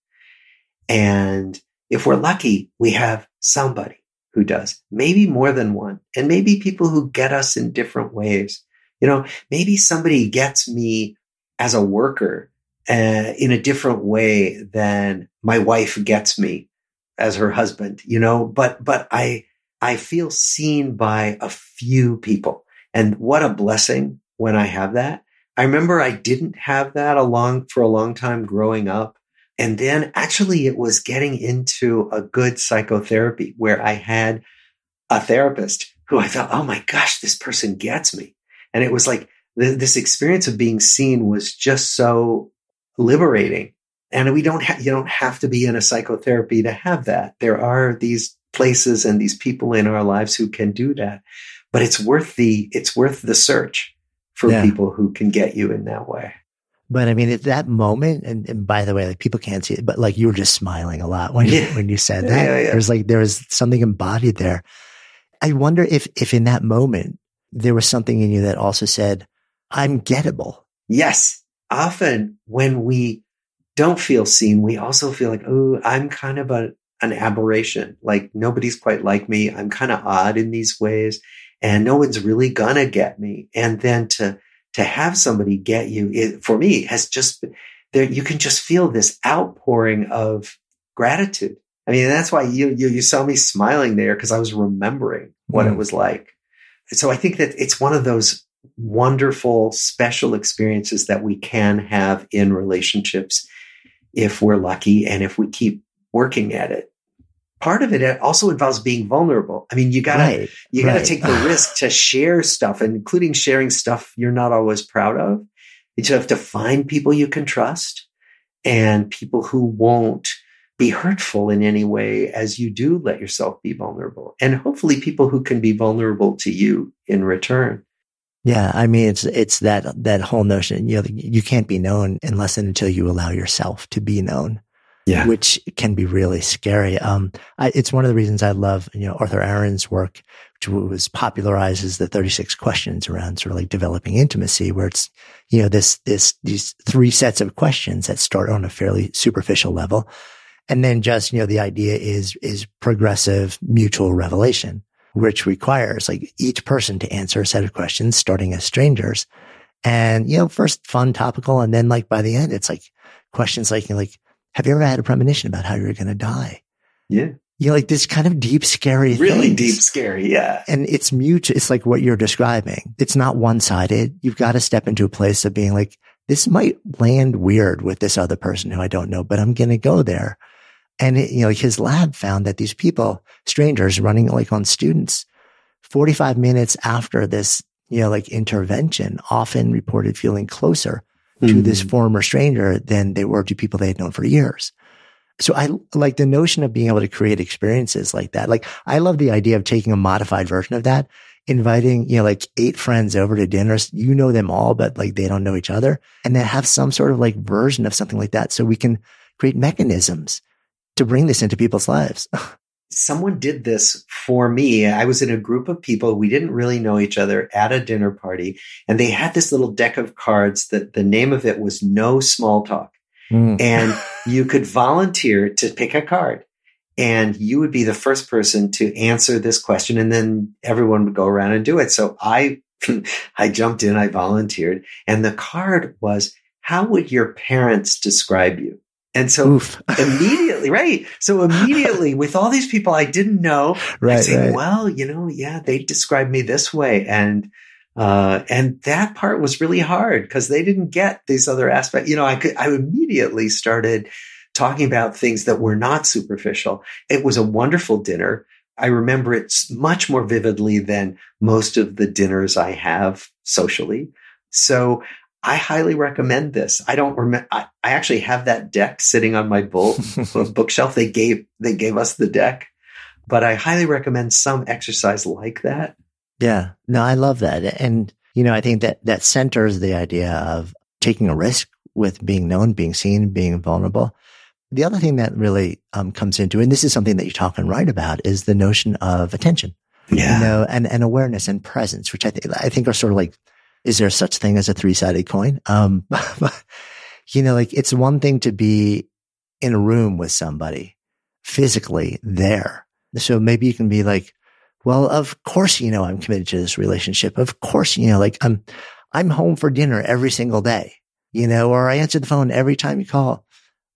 And if we're lucky, we have somebody who does, maybe more than one, and maybe people who get us in different ways. You know, maybe somebody gets me as a worker uh, in a different way than my wife gets me as her husband, you know, but, but I, I feel seen by a few people. And what a blessing when I have that. I remember I didn't have that along for a long time growing up. And then actually it was getting into a good psychotherapy where I had a therapist who I felt, oh my gosh, this person gets me. And it was like th- this experience of being seen was just so liberating. And we don't have, you don't have to be in a psychotherapy to have that. There are these places and these people in our lives who can do that, but it's worth the, it's worth the search for yeah. people who can get you in that way. But I mean, at that moment, and, and, by the way, like people can't see it, but like you were just smiling a lot when you, when you said that. Yeah, yeah. There's like, there was something embodied there. I wonder if, if in that moment there was something in you that also said, I'm gettable. Yes often when we don't feel seen, we also feel like, oh, I'm kind of a, an aberration. Like nobody's quite like me. I'm kind of odd in these ways and no one's really gonna get me. And then to, to have somebody get you, it, for me, has just there, you can just feel this outpouring of gratitude. I mean, that's why you, you, you saw me smiling there because I was remembering what mm. it was like. So I think that it's one of those wonderful, special experiences that we can have in relationships if we're lucky and if we keep working at it. Part of it also involves being vulnerable. I mean, you gotta, right, you gotta right. take the risk to share stuff, including sharing stuff you're not always proud of. You have to find people you can trust and people who won't be hurtful in any way as you do let yourself be vulnerable and hopefully people who can be vulnerable to you in return. Yeah, I mean it's it's that that whole notion. You know, you can't be known unless and until you allow yourself to be known. Yeah, which can be really scary. Um, I, it's one of the reasons I love you know Arthur Aron's work, which was popularizes the thirty six questions around sort of like developing intimacy, where it's you know this this these three sets of questions that start on a fairly superficial level, and then just you know the idea is is progressive mutual revelation which requires like each person to answer a set of questions starting as strangers. And, you know, first fun, topical. And then like by the end, it's like questions like, like, have you ever had a premonition about how you're going to die? Yeah. You know, like this kind of deep, scary, really things. deep, scary. Yeah. And it's mute. It's like what you're describing. It's not one sided. You've got to step into a place of being like, this might land weird with this other person who I don't know, but I'm going to go there. And it, you know, his lab found that these people, strangers running like on students, 45 minutes after this, you know, like intervention often reported feeling closer mm-hmm. to this former stranger than they were to people they had known for years. So I like the notion of being able to create experiences like that. Like I love the idea of taking a modified version of that, inviting, you know, like eight friends over to dinner. You know them all, but like they don't know each other and then have some sort of like version of something like that. So we can create mechanisms to bring this into people's lives. Someone did this for me. I was in a group of people. We didn't really know each other at a dinner party and they had this little deck of cards that the name of it was no small talk. Mm. And you could volunteer to pick a card and you would be the first person to answer this question and then everyone would go around and do it. So I I jumped in, I volunteered, and the card was how would your parents describe you? And so immediately, right. So immediately with all these people I didn't know, right, I say, right. well, you know, yeah, they described me this way. And, uh, and that part was really hard because they didn't get these other aspects. You know, I could, I immediately started talking about things that were not superficial. It was a wonderful dinner. I remember it much more vividly than most of the dinners I have socially. So I highly recommend this. I don't remember. I, I, actually have that deck sitting on my bookshelf. They gave they gave us the deck, but I highly recommend some exercise like that. Yeah, no, I love that, and you know, I think that that centers the idea of taking a risk with being known, being seen, being vulnerable. The other thing that really um, comes into, and this is something that you talk and write about, is the notion of attention. Yeah. You know, and, and awareness and presence, which I think, I think are sort of like, is there such thing as a three sided coin? Um, you know, like it's one thing to be in a room with somebody physically there. So maybe you can be like, well, of course, you know, I'm committed to this relationship. Of course, you know, like I'm, I'm home for dinner every single day, you know, or I answer the phone every time you call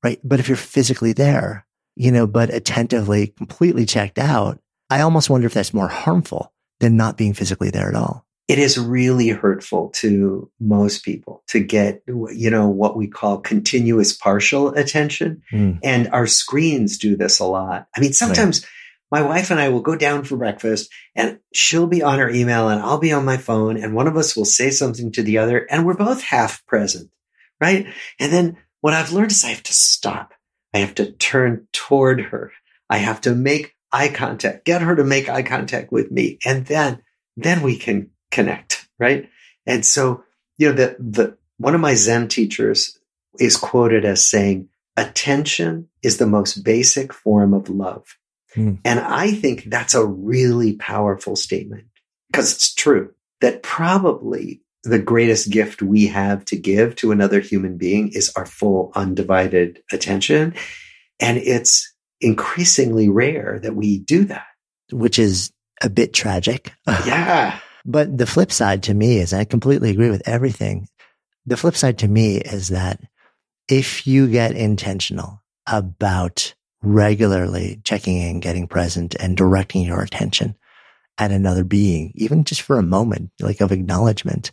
right? But if you're physically there, you know, but attentively, completely checked out, I almost wonder if that's more harmful than not being physically there at all. It is really hurtful to most people to get, you know, what we call continuous partial attention. Mm. And our screens do this a lot. I mean, sometimes right. my wife and I will go down for breakfast and she'll be on her email and I'll be on my phone and one of us will say something to the other and we're both half present. Right. And then what I've learned is I have to stop. I have to turn toward her. I have to make eye contact, get her to make eye contact with me. And then, then we can connect. Right. And so, you know, the, the, one of my Zen teachers is quoted as saying, attention is the most basic form of love. Mm. And I think that's a really powerful statement because it's true that probably the greatest gift we have to give to another human being is our full undivided attention. And it's increasingly rare that we do that. Which is a bit tragic. Yeah. But the flip side to me is I completely agree with everything. The flip side to me is that if you get intentional about regularly checking in, getting present and directing your attention at another being, even just for a moment, like of acknowledgement,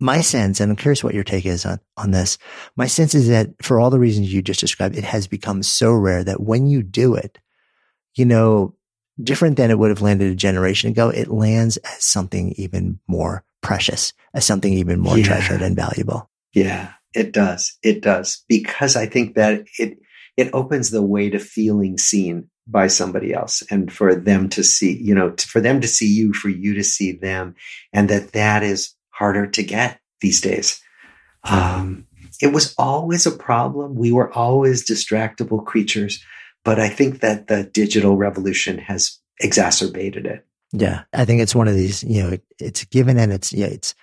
my sense, and I'm curious what your take is on, on this. My sense is that for all the reasons you just described, it has become so rare that when you do it, you know, different than it would have landed a generation ago, it lands as something even more precious, as something even more yeah. treasured and valuable. Yeah, it does. It does. Because I think that it, it opens the way to feeling seen by somebody else and for them to see, you know, for them to see you, for you to see them. And that that is harder to get these days. Um, it was always a problem. We were always distractible creatures, but I think that the digital revolution has exacerbated it. Yeah, I think it's one of these. You know, it, it's given and it's yeah, it's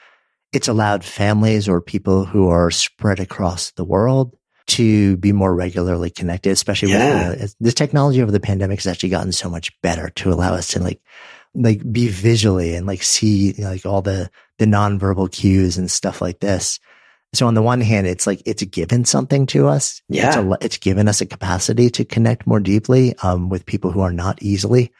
it's allowed families or people who are spread across the world to be more regularly connected, especially yeah. with uh, this technology over the pandemic has actually gotten so much better to allow us to like like be visually and like see like all the the nonverbal cues and stuff like this. So on the one hand, it's like it's given something to us. Yeah, it's, a, it's given us a capacity to connect more deeply um, with people who are not easily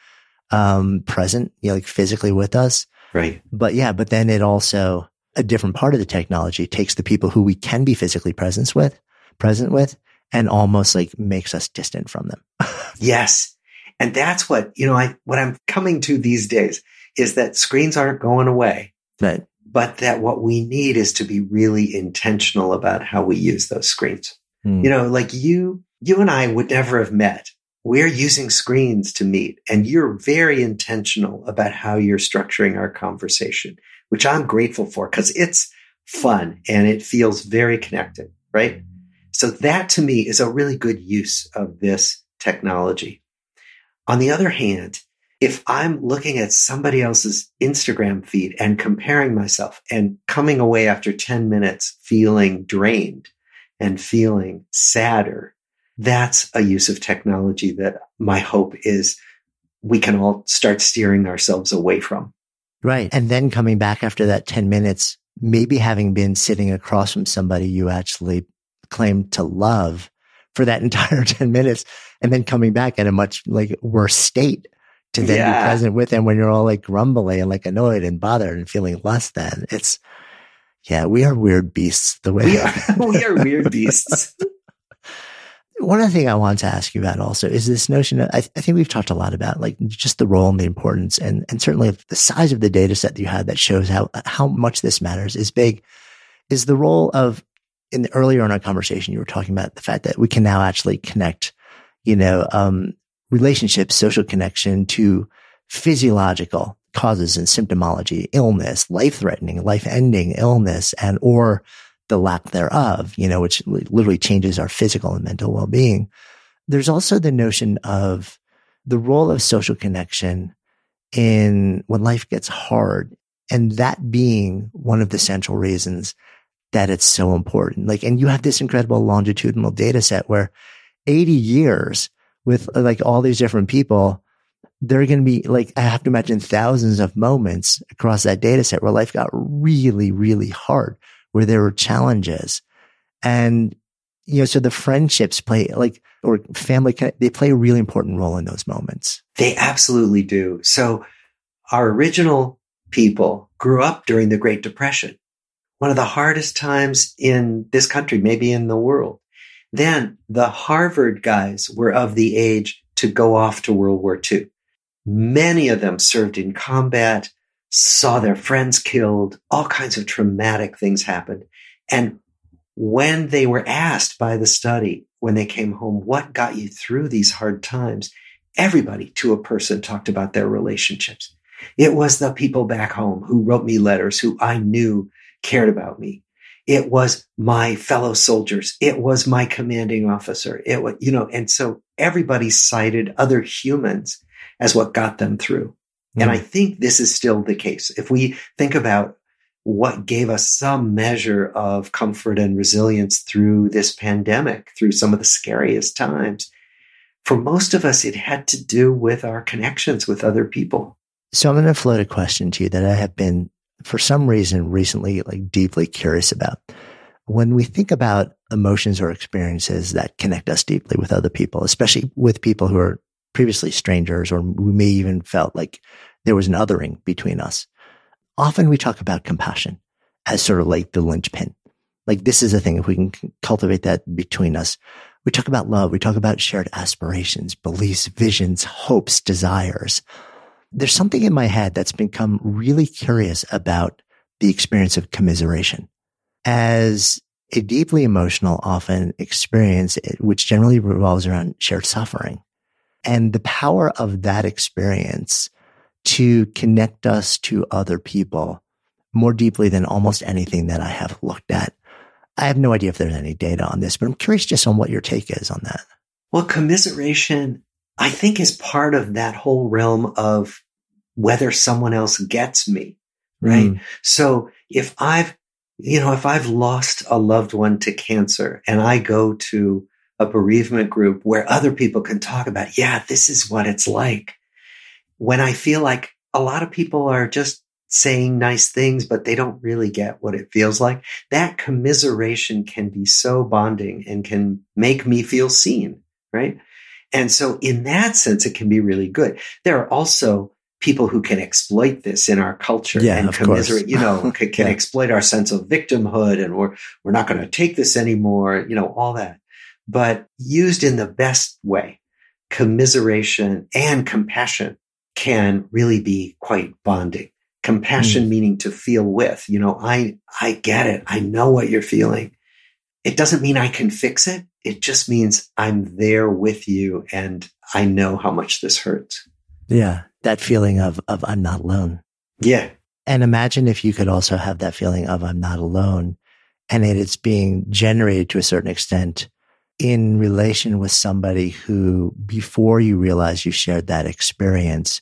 um, present, you know, like physically with us. Right. But yeah, but then it also a different part of the technology takes the people who we can be physically present with, present with, and almost like makes us distant from them. yes. And that's what, you know, I, what I'm coming to these days is that screens aren't going away. Right. But that what we need is to be really intentional about how we use those screens. Mm. You know, like you, you and I would never have met. We're using screens to meet and you're very intentional about how you're structuring our conversation, which I'm grateful for because it's fun and it feels very connected. Right. So that to me is a really good use of this technology. On the other hand, if I'm looking at somebody else's Instagram feed and comparing myself and coming away after 10 minutes feeling drained and feeling sadder, that's a use of technology that my hope is we can all start steering ourselves away from. Right. And then coming back after that 10 minutes, maybe having been sitting across from somebody you actually claim to love for that entire 10 minutes and then coming back in a much like worse state to then Yeah. be present with them when you're all like grumbly and like annoyed and bothered and feeling less than. It's, yeah, we are weird beasts the way We are, we are weird beasts. one other thing I wanted to ask you about also is this notion of, I, I think we've talked a lot about like just the role and the importance and, and certainly the size of the data set that you had that shows how, how much this matters is big is the role of in the, earlier in our conversation, you were talking about the fact that we can now actually connect, you know, um, relationships, social connection to physiological causes and symptomology, illness, life threatening, life ending illness and, or the lack thereof, you know, which literally changes our physical and mental well-being. There's also the notion of the role of social connection in when life gets hard and that being one of the central reasons that it's so important. Like, and you have this incredible longitudinal data set where 80 years with uh, like all these different people, there are going to be like, I have to imagine thousands of moments across that data set where life got really, really hard, where there were challenges. And, you know, so the friendships play like, or family, they play a really important role in those moments. They absolutely do. So our original people grew up during the Great Depression, one of the hardest times in this country, maybe in the world. Then the Harvard guys were of the age to go off to World War II. Many of them served in combat, saw their friends killed, all kinds of traumatic things happened. And when they were asked by the study, when they came home, what got you through these hard times? Everybody to a person talked about their relationships. It was the people back home who wrote me letters, who I knew cared about me. It was my fellow soldiers. It was my commanding officer. It was, you know, and so everybody cited other humans as what got them through. And I hmm. think this is still the case. If we think about what gave us some measure of comfort and resilience through this pandemic, through some of the scariest times, for most of us, it had to do with our connections with other people. So I'm going to float a question to you that I have been, for some reason, recently like deeply curious about. When we think about emotions or experiences that connect us deeply with other people, especially with people who are previously strangers, or we may even felt like there was an othering between us. Often we talk about compassion as sort of like the linchpin. Like this is a thing. If we can cultivate that between us, we talk about love. We talk about shared aspirations, beliefs, visions, hopes, desires there's something in my head that's become really curious about the experience of commiseration as a deeply emotional, often experience, which generally revolves around shared suffering and the power of that experience to connect us to other people more deeply than almost anything that I have looked at. I have no idea if there's any data on this, but I'm curious just on what your take is on that. Well, commiseration, I think, is part of that whole realm of whether someone else gets me, right? Mm. So if I've, you know, if I've lost a loved one to cancer and I go to a bereavement group where other people can talk about, yeah, this is what it's like. When I feel like a lot of people are just saying nice things, but they don't really get what it feels like, that commiseration can be so bonding and can make me feel seen, right? And so in that sense, it can be really good. There are also people who can exploit this in our culture Yeah, and commiserate, you know, can, can Yeah. exploit our sense of victimhood and we're, we're not going to take this anymore, you know, all that. But used in the best way, commiseration and compassion can really be quite bonding. Compassion hmm. meaning to feel with, you know, I, I get it. I know what you're feeling. It doesn't mean I can fix it. It just means I'm there with you and I know how much this hurts. Yeah. That feeling of, of I'm not alone. Yeah. And imagine if you could also have that feeling of I'm not alone and it is being generated to a certain extent in relation with somebody who before you realize you shared that experience,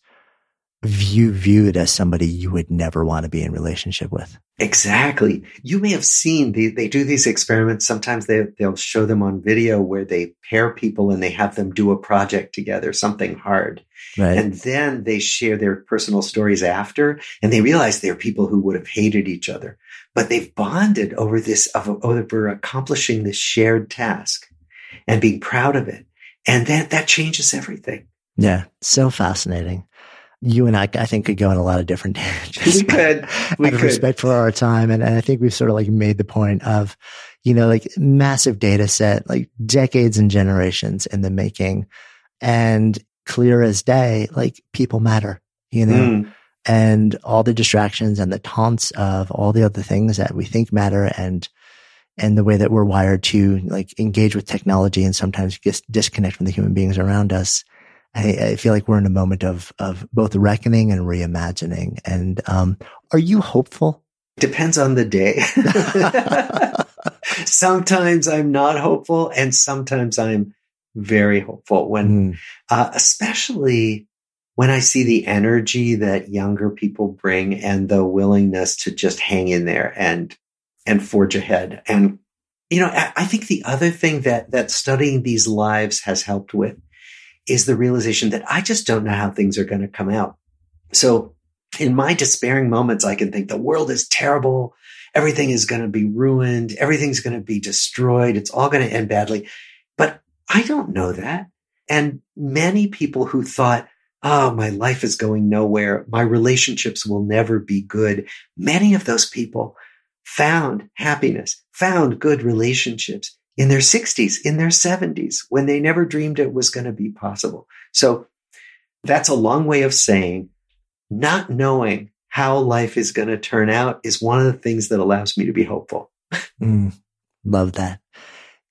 view viewed as somebody you would never want to be in relationship with. Exactly. You may have seen the, they do these experiments. Sometimes they, they'll show them on video where they pair people and they have them do a project together, something hard. Right. And then they share their personal stories after and they realize they're people who would have hated each other, but they've bonded over this, over accomplishing this shared task. and being proud of it. And that, that changes everything. Yeah. So fascinating. You and I, I think could go in a lot of different tangents. We could. We could. respect for our time. And, and I think we've sort of like made the point of, you know, like massive data set, like decades and generations in the making and clear as day, like people matter, you know, Mm. and all the distractions and the taunts of all the other things that we think matter and, and the way that we're wired to like engage with technology and sometimes just disconnect from the human beings around us. I, I feel like we're in a moment of, of both reckoning and reimagining. And, um, are you hopeful? Depends on the day. sometimes I'm not hopeful and sometimes I'm very hopeful when, Mm, uh, especially when I see the energy that younger people bring and the willingness to just hang in there and, and forge ahead. And, you know, I, I think the other thing that, that studying these lives has helped with is the realization that I just don't know how things are going to come out. So in my despairing moments, I can think the world is terrible. Everything is going to be ruined. Everything's going to be destroyed. It's all going to end badly. But I don't know that. And many people who thought, Oh, my life is going nowhere. My relationships will never be good. Many of those people found happiness, found good relationships in their 60s, in their 70s, when they never dreamed it was going to be possible. So that's a long way of saying not knowing how life is going to turn out is one of the things that allows me to be hopeful. mm, love that.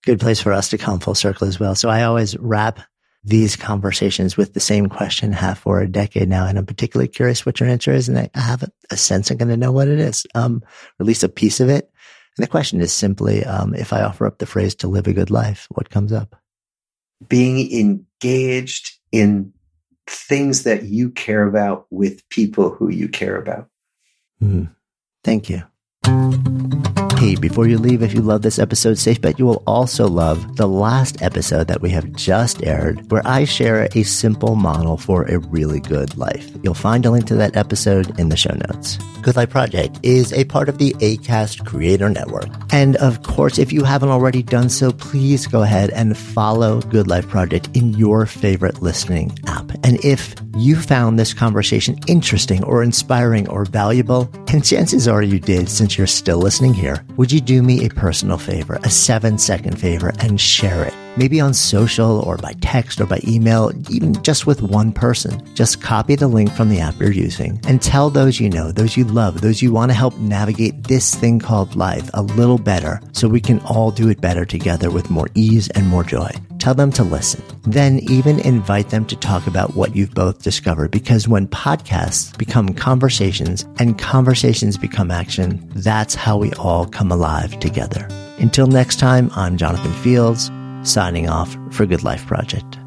Good place for us to come full circle as well. So I always wrap these conversations with the same question have for a decade now. And I'm particularly curious what your answer is. And I have a, a sense I'm going to know what it is, um, or at least a piece of it. And the question is simply, um, if I offer up the phrase to live a good life, what comes up? Being engaged in things that you care about with people who you care about. Hmm. Thank you. Hey, before you leave, if you love this episode, Safe Bet you will also love the last episode that we have just aired, where I share a simple model for a really good life. You'll find a link to that episode in the show notes. Good Life Project is a part of the ACAST Creator Network. And of course, if you haven't already done so, please go ahead and follow Good Life Project in your favorite listening app. And if you found this conversation interesting or inspiring or valuable, and chances are you did since you're still listening here, would you do me a personal favor, a seven second favor, and share it? Maybe on social or by text or by email, even just with one person. Just copy the link from the app you're using and tell those you know, those you love, those you want to help navigate this thing called life a little better so we can all do it better together with more ease and more joy. Tell them to listen. Then even invite them to talk about what you've both discovered because when podcasts become conversations and conversations become action, that's how we all come alive together. Until next time, I'm Jonathan Fields, signing off for Good Life Project.